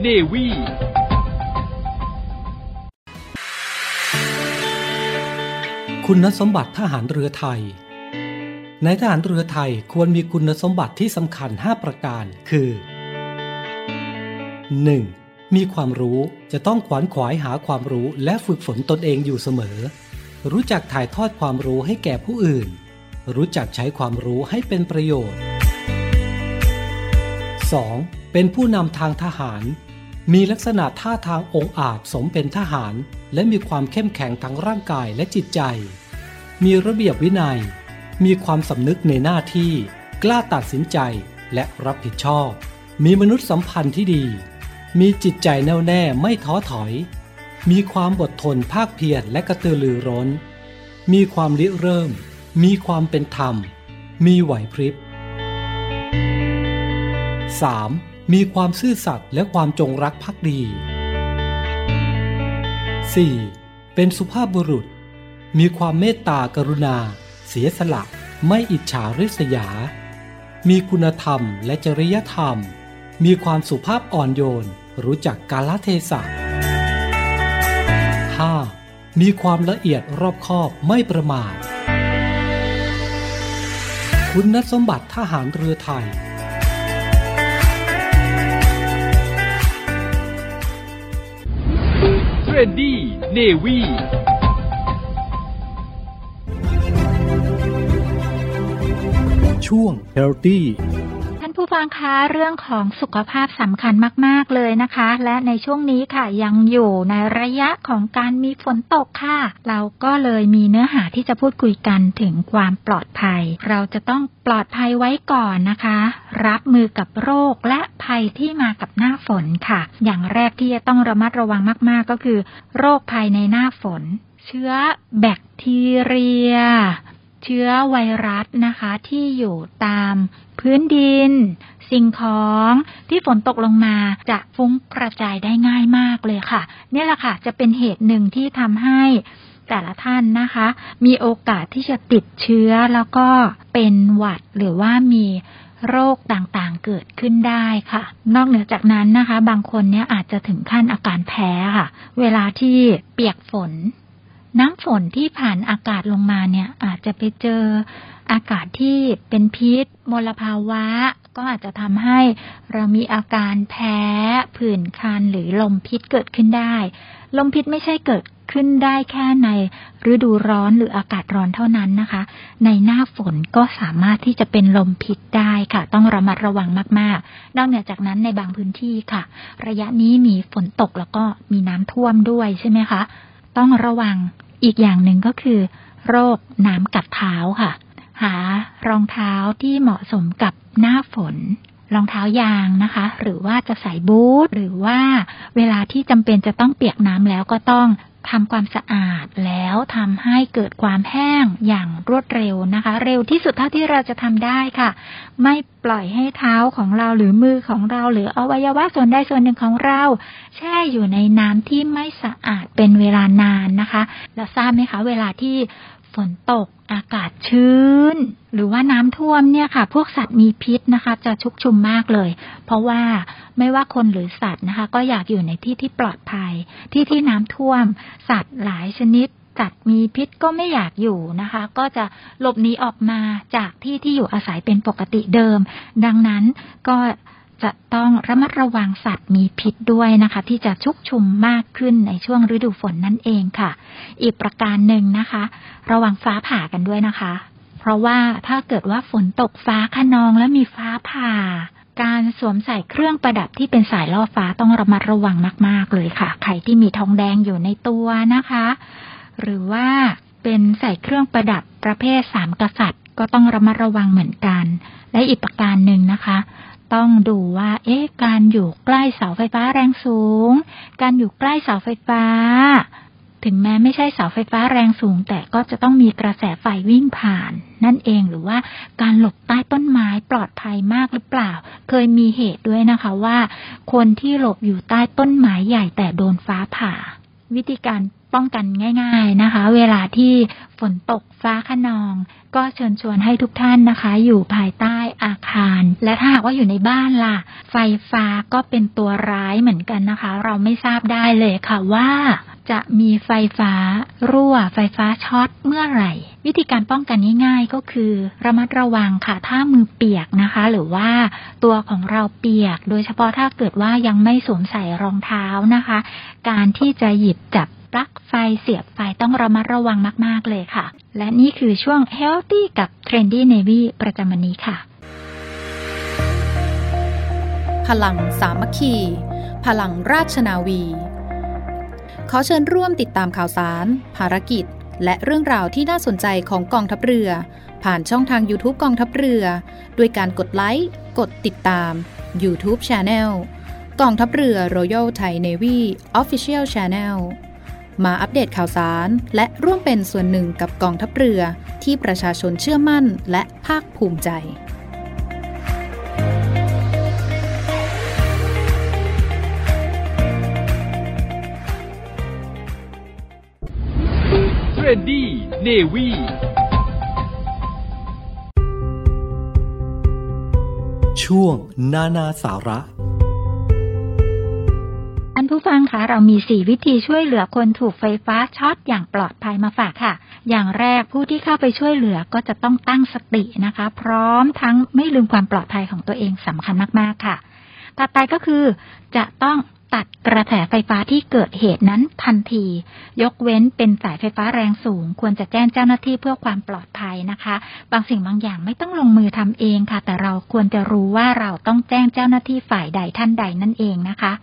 เนวีคุณสมบัติทหารเรือไทย ในทหารเรือไทยควรมีคุณสมบัติที่สำคัญ 5 ประการ คือ 1. มีความรู้จะต้องขวนขวายหาความรู้และฝึกฝนตนเองอยู่เสมอ รู้จักถ่ายทอดความรู้ให้แก่ผู้อื่น รู้จักใช้ความรู้ให้เป็นประโยชน์ 2. เป็นผู้นำทางทหาร มีลักษณะท่าทางองอาจสมเป็นทหาร และมีความเข้มแข็งทั้งร่างกายและจิตใจ มีระเบียบวินัย มีความสำนึกในหน้าที่ กล้าตัดสินใจและรับผิดชอบ มีมนุษยสัมพันธ์ที่ดี มีจิตใจแน่วแน่ไม่ท้อถอย มีความอดทนภาคเพียรและกระตือรือร้น มีความริเริ่ม มีความเป็นธรรม มีไหวพริบ 3. มีความซื่อสัตย์และความจงรักภักดี 4. เป็นสุภาพบุรุษ มีความเมตตากรุณา เสียสละ ไม่อิจฉาริษยา มีคุณธรรมและจริยธรรม มีความสุภาพอ่อนโยน รู้จักกาลเทศะ 5. มีความละเอียดรอบคอบไม่ประมาทคุณสมบัติทหารเรือไทย รนดี้เนวีช่วง Healthy ฟังคะเรื่องของสุขภาพสำคัญมาก ๆ เลยนะคะ และในช่วงนี้ค่ะยังอยู่ในระยะของการมีฝนตกค่ะ เราก็เลยมีเนื้อหาที่จะพูดคุยกันถึงความปลอดภัย เราจะต้องปลอดภัยไว้ก่อนนะคะ รับมือกับโรคและภัยที่มากับหน้าฝนค่ะ อย่างแรกที่จะต้องระมัดระวังมาก ๆ ก็คือ โรคภัยในหน้าฝน เชื้อแบคทีเรียเชื้อไวรัสนะคะที่อยู่ตาม พื้นดิน สิ่งของที่ฝนตกลงมาจะฟุ้งกระจายได้ง่ายมากเลยค่ะ นี่แหละค่ะ จะเป็นเหตุหนึ่งที่ทำให้แต่ละท่านนะคะ มีโอกาสที่จะติดเชื้อแล้วก็เป็นหวัดหรือว่ามีโรคต่างๆเกิดขึ้นได้ค่ะ นอกเหนือจากนั้นนะคะ บางคนเนี่ยอาจจะถึงขั้นอาการแพ้ค่ะ เวลาที่เปียกฝน น้ำฝนที่ผ่านอากาศลงมาเนี่ย อาจจะไปเจออากาศที่เป็นพิษ มลภาวะ ก็อาจจะทำให้เรามีอาการแพ้ ผื่นคันหรือลมพิษเกิดขึ้นได้ ลมพิษไม่ใช่เกิดขึ้นได้แค่ในฤดูร้อนหรืออากาศร้อนเท่านั้นนะคะ ในหน้าฝนก็สามารถที่จะเป็นลมพิษได้ค่ะ ต้องระมัดระวังมากๆ นอกเหนือจากนั้นในบางพื้นที่ค่ะ ระยะนี้มีฝนตกแล้วก็มีน้ำท่วมด้วยใช่ไหมคะ ต้องระวังอีกอย่างหนึ่งก็คือ โรคน้ำกัดเท้าค่ะ หารองเท้าที่เหมาะสมกับหน้าฝน รองเท้ายางนะคะ หรือว่าจะใส่บูทหรือว่าเวลาที่จำเป็นจะต้องเปียกน้ำแล้วก็ต้อง ทำความสะอาดแล้วทำให้เกิดความแห้งอย่างรวดเร็วนะคะ เร็วที่สุดเท่าที่เราจะทำได้ค่ะ ไม่ปล่อยให้เท้าของเราหรือมือของเราหรืออวัยวะส่วนใดส่วนหนึ่งของเรา แช่อยู่ในน้ำที่ไม่สะอาดเป็นเวลานานนะคะ แล้วทราบไหมคะ เวลาที่ ฝนตกอากาศชื้น หรือว่าน้ำท่วมเนี่ยค่ะ พวกสัตว์มีพิษนะคะ จะชุกชุมมากเลย เพราะว่าไม่ว่าคนหรือสัตว์นะคะ ก็อยากอยู่ในที่ที่ปลอดภัย ที่ที่น้ำท่วม สัตว์หลายชนิดสัตว์มีพิษก็ไม่อยากอยู่นะคะ ก็จะหลบหนีออกมาจากที่ที่อยู่อาศัยเป็นปกติเดิม ดังนั้นก็ จะต้องระมัดระวังสัตว์มีพิษด้วยนะคะ ที่จะชุกชุมมากขึ้นในช่วงฤดูฝนนั่นเองค่ะ อีกประการหนึ่งนะคะ ระวังฟ้าผ่ากันด้วยนะคะ เพราะว่าถ้าเกิดว่าฝนตกฟ้าขนองและมีฟ้าผ่า การสวมใส่เครื่องประดับที่เป็นสายล่อฟ้าต้องระมัดระวังมาก ๆ เลยค่ะ ใครที่มีทองแดงอยู่ในตัวนะคะ หรือว่าเป็นใส่เครื่องประดับประเภทสามกษัตริย์ ก็ต้องระมัดระวังเหมือนกัน และอีกประการหนึ่งนะคะ ต้องดูว่า เอ๊ะ การอยู่ใกล้เสาไฟฟ้าแรงสูง การอยู่ใกล้เสาไฟฟ้า ถึงแม้ไม่ใช่เสาไฟฟ้าแรงสูง แต่ก็จะต้องมีกระแสไฟวิ่งผ่าน นั่นเองหรือว่าการหลบใต้ต้นไม้ปลอดภัยมากหรือเปล่า เคยมีเหตุด้วยนะคะว่า คนที่หลบอยู่ใต้ต้นไม้ใหญ่แต่โดนฟ้าผ่า วิธีการ ป้องกันง่ายๆนะคะ เวลาที่ฝนตกฟ้าขนอง ก็เชิญชวนให้ทุกท่านนะคะ อยู่ภายใต้อาคาร และถ้าหากว่าอยู่ในบ้านล่ะ ไฟฟ้าก็เป็นตัวร้ายเหมือนกันนะคะ เราไม่ทราบได้เลยค่ะว่าจะมีไฟฟ้ารั่ว ไฟฟ้าช็อตเมื่อไหร่ วิธีการป้องกันง่ายๆก็คือ ระมัดระวังค่ะถ้ามือเปียกนะคะ หรือว่าตัวของเราเปียก โดยเฉพาะถ้าเกิดว่ายังไม่สวมใส่รองเท้านะคะ การที่จะหยิบจับ ไฟเสียบไฟต้องระมัดระวังมาก ๆ เลยค่ะ และนี่คือช่วง Healthy กับ Trendy Navy ประจำวันนี้ค่ะ พลังสามัคคี พลังราชนาวี ขอเชิญร่วมติดตามข่าวสาร ภารกิจ และเรื่องราวที่น่าสนใจของกองทัพเรือ ผ่านช่องทาง YouTube กองทัพเรือ ด้วยการกดไลค์ กดติดตาม YouTube Channel กองทัพเรือ Royal Thai Navy Official Channel มาอัปเดตข่าวสาร และร่วมเป็นส่วนหนึ่งกับกองทัพเรือที่ประชาชนเชื่อมั่นและภาคภูมิใจ Trendy Navy ช่วงนานาสาระท่าน ผู้ฟังคะเรามี 4 วิธีช่วยเหลือคนถูกไฟฟ้าช็อตอย่างปลอดภัยมาฝากค่ะ อย่างแรกผู้ที่เข้าไปช่วยเหลือก็จะต้องตั้งสตินะคะ พร้อมทั้งไม่ลืมความปลอดภัยของตัวเองสำคัญมากๆค่ะ ต่อไปก็คือจะต้องตัดกระแสไฟฟ้าที่เกิดเหตุนั้นทันที ยกเว้นเป็นสายไฟฟ้าแรงสูง ควรจะแจ้งเจ้าหน้าที่เพื่อความปลอดภัยนะคะ บางสิ่งบางอย่างไม่ต้องลงมือทำเองค่ะ แต่เราควรจะรู้ว่าเราต้องแจ้งเจ้าหน้าที่ฝ่ายใดท่านใดนั่นเองนะคะ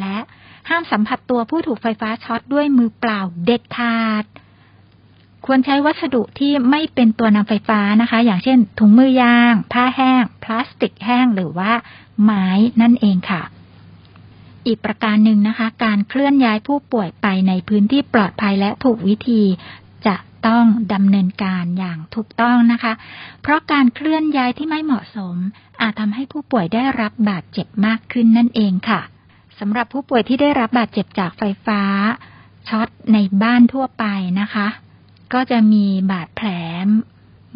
และห้ามสัมผัสตัวผู้ถูกไฟฟ้าช็อตด้วยมือเปล่าเด็ดขาด ควรใช้วัสดุที่ไม่เป็นตัวนำไฟฟ้านะคะ อย่างเช่น ถุงมือยาง ผ้าแห้ง พลาสติกแห้งหรือว่าไม้นั่นเองค่ะ อีกประการหนึ่งนะคะ การเคลื่อนย้ายผู้ป่วยไปในพื้นที่ปลอดภัยและถูกวิธีจะต้องดำเนินการอย่างถูกต้องนะคะ เพราะการเคลื่อนย้ายที่ไม่เหมาะสม อาจทำให้ผู้ป่วยได้รับบาดเจ็บมากขึ้นนั่นเองค่ะ สำหรับผู้ป่วยที่ได้รับบาดเจ็บจากไฟฟ้า ช็อตในบ้านทั่วไปนะคะ ก็จะมีบาดแผล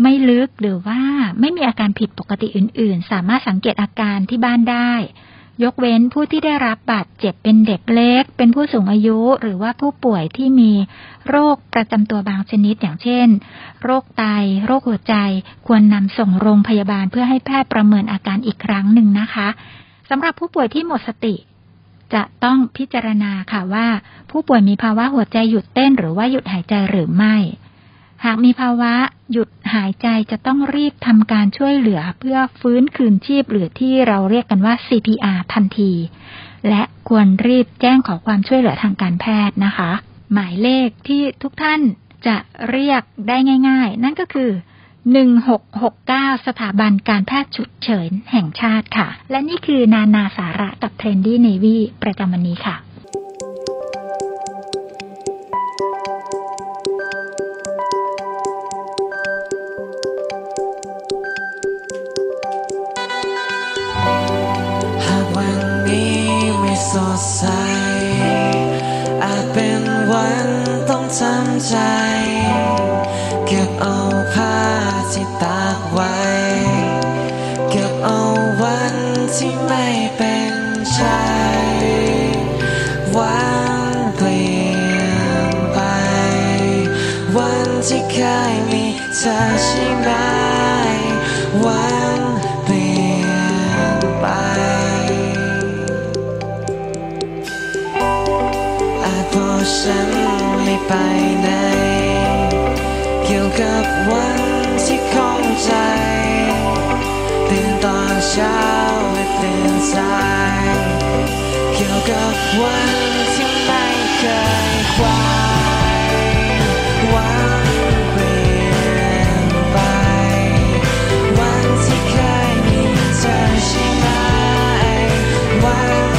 ไม่ลึกหรือว่าไม่มีอาการผิดปกติอื่น ๆ สามารถสังเกตอาการที่บ้านได้ ยกเว้นผู้ที่ได้รับบาดเจ็บเป็นเด็กเล็ก เป็นผู้สูงอายุ หรือว่าผู้ป่วยที่มีโรคประจำตัวบางชนิดอย่างเช่น โรคไต โรคหัวใจ ควรนำส่งโรงพยาบาลเพื่อให้แพทย์ประเมินอาการอีกครั้งหนึ่งนะคะสำหรับผู้ป่วยที่หมดสติ จะต้องพิจารณาค่ะว่า ผู้ป่วยมีภาวะหัวใจหยุดเต้นหรือว่าหยุดหายใจหรือไม่ หากมีภาวะหยุดหายใจจะต้องรีบทำการช่วยเหลือเพื่อฟื้นคืนชีพหรือที่เราเรียกกันว่า CPR ทันที และควรรีบแจ้งขอความช่วยเหลือทางการแพทย์นะคะ หมายเลขที่ทุกท่านจะเรียกได้ง่าย ๆ นั่นก็คือ 1669 สถาบันการแพทย์ฉุกเฉินแห่งชาติค่ะ และนี่คือนานาสาระกับ Trendy Navy ประจำวันนี้ค่ะหากวันนี้ไม่สดใสอาจเป็นวันต้องทำใจ เก็บเอาภาพ ที่ตากไว้ เก็บเอาวันที่ไม่เป็นใจวันเปลี่ยนไป วันที่เคยมีเธอใช่ไหมวันเปลี่ยนไป อาจพราะฉันไม่ไปไหนเกี่ยวกับวัน ใจตื่นตอนเช้าและตื่นสายเกี่ยวกับวันที่ไม่เคยควายวันเปลี่ยนไป วันที่เคยมีเธอใช่ไหมวัน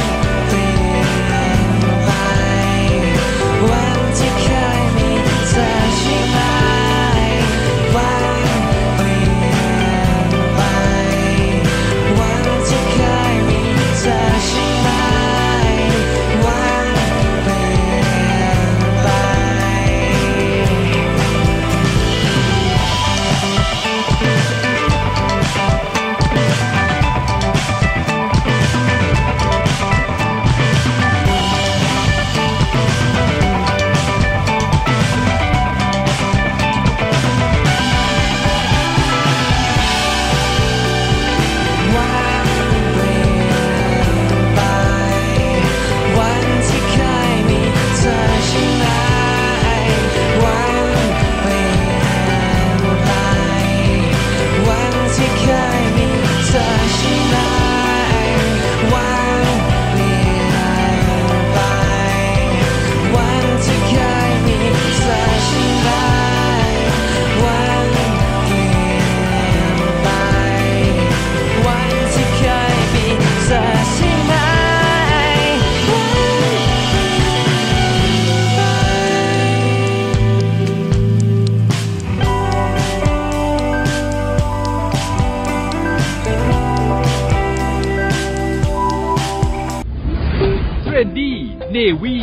Trendy Navy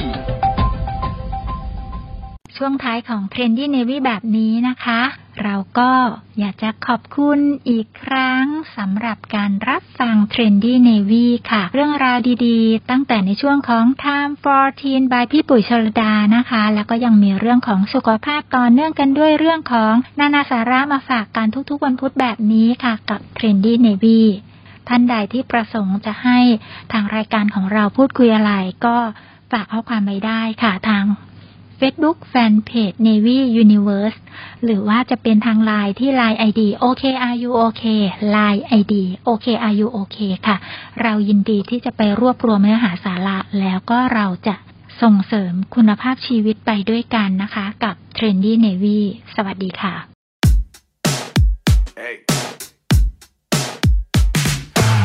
ช่วงท้ายของ Trendy Navy แบบนี้นะคะ เราก็อยากจะขอบคุณอีกครั้งสำหรับการรับฟัง Trendy Navy ค่ะ เรื่องราวดีๆ ตั้งแต่ในช่วงของ Time for Teen by พี่ปุ๋ยชลดานะคะ แล้วก็ยังมีเรื่องของสุขภาพต่อเนื่องกันด้วยเรื่องของนานาสาระมาฝากกันทุกๆวันพุธแบบนี้ค่ะ กับ Trendy Navy ท่านใดที่ประสงค์จะให้ทางรายการของเราพูดคุยอะไรก็ ฝากข้อความไว้ได้ค่ะทาง Facebook Fanpage Navy Universe หรือว่าจะเป็นทางไลน์ที่ Line ID OKRUOK Line ID OKRUOK ค่ะ เรายินดีที่จะไปรวบรวมเนื้อหาสาระ แล้วก็เราจะส่งเสริมคุณภาพชีวิตไปด้วยกันนะคะ กับ Trendy Navy สวัสดีค่ะ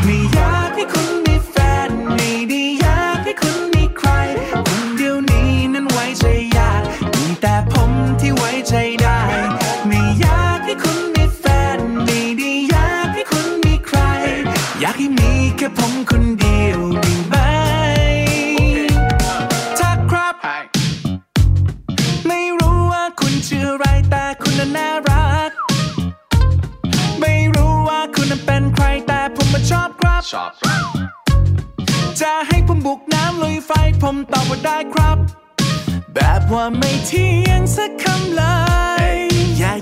ไม่อยากให้คุณ อบครับชอบจะให้ผมบุกน้ำลุยไฟผมตอบว่าได้ครับ แบบว่าไม่เที่ยงสักคำเลยอย่า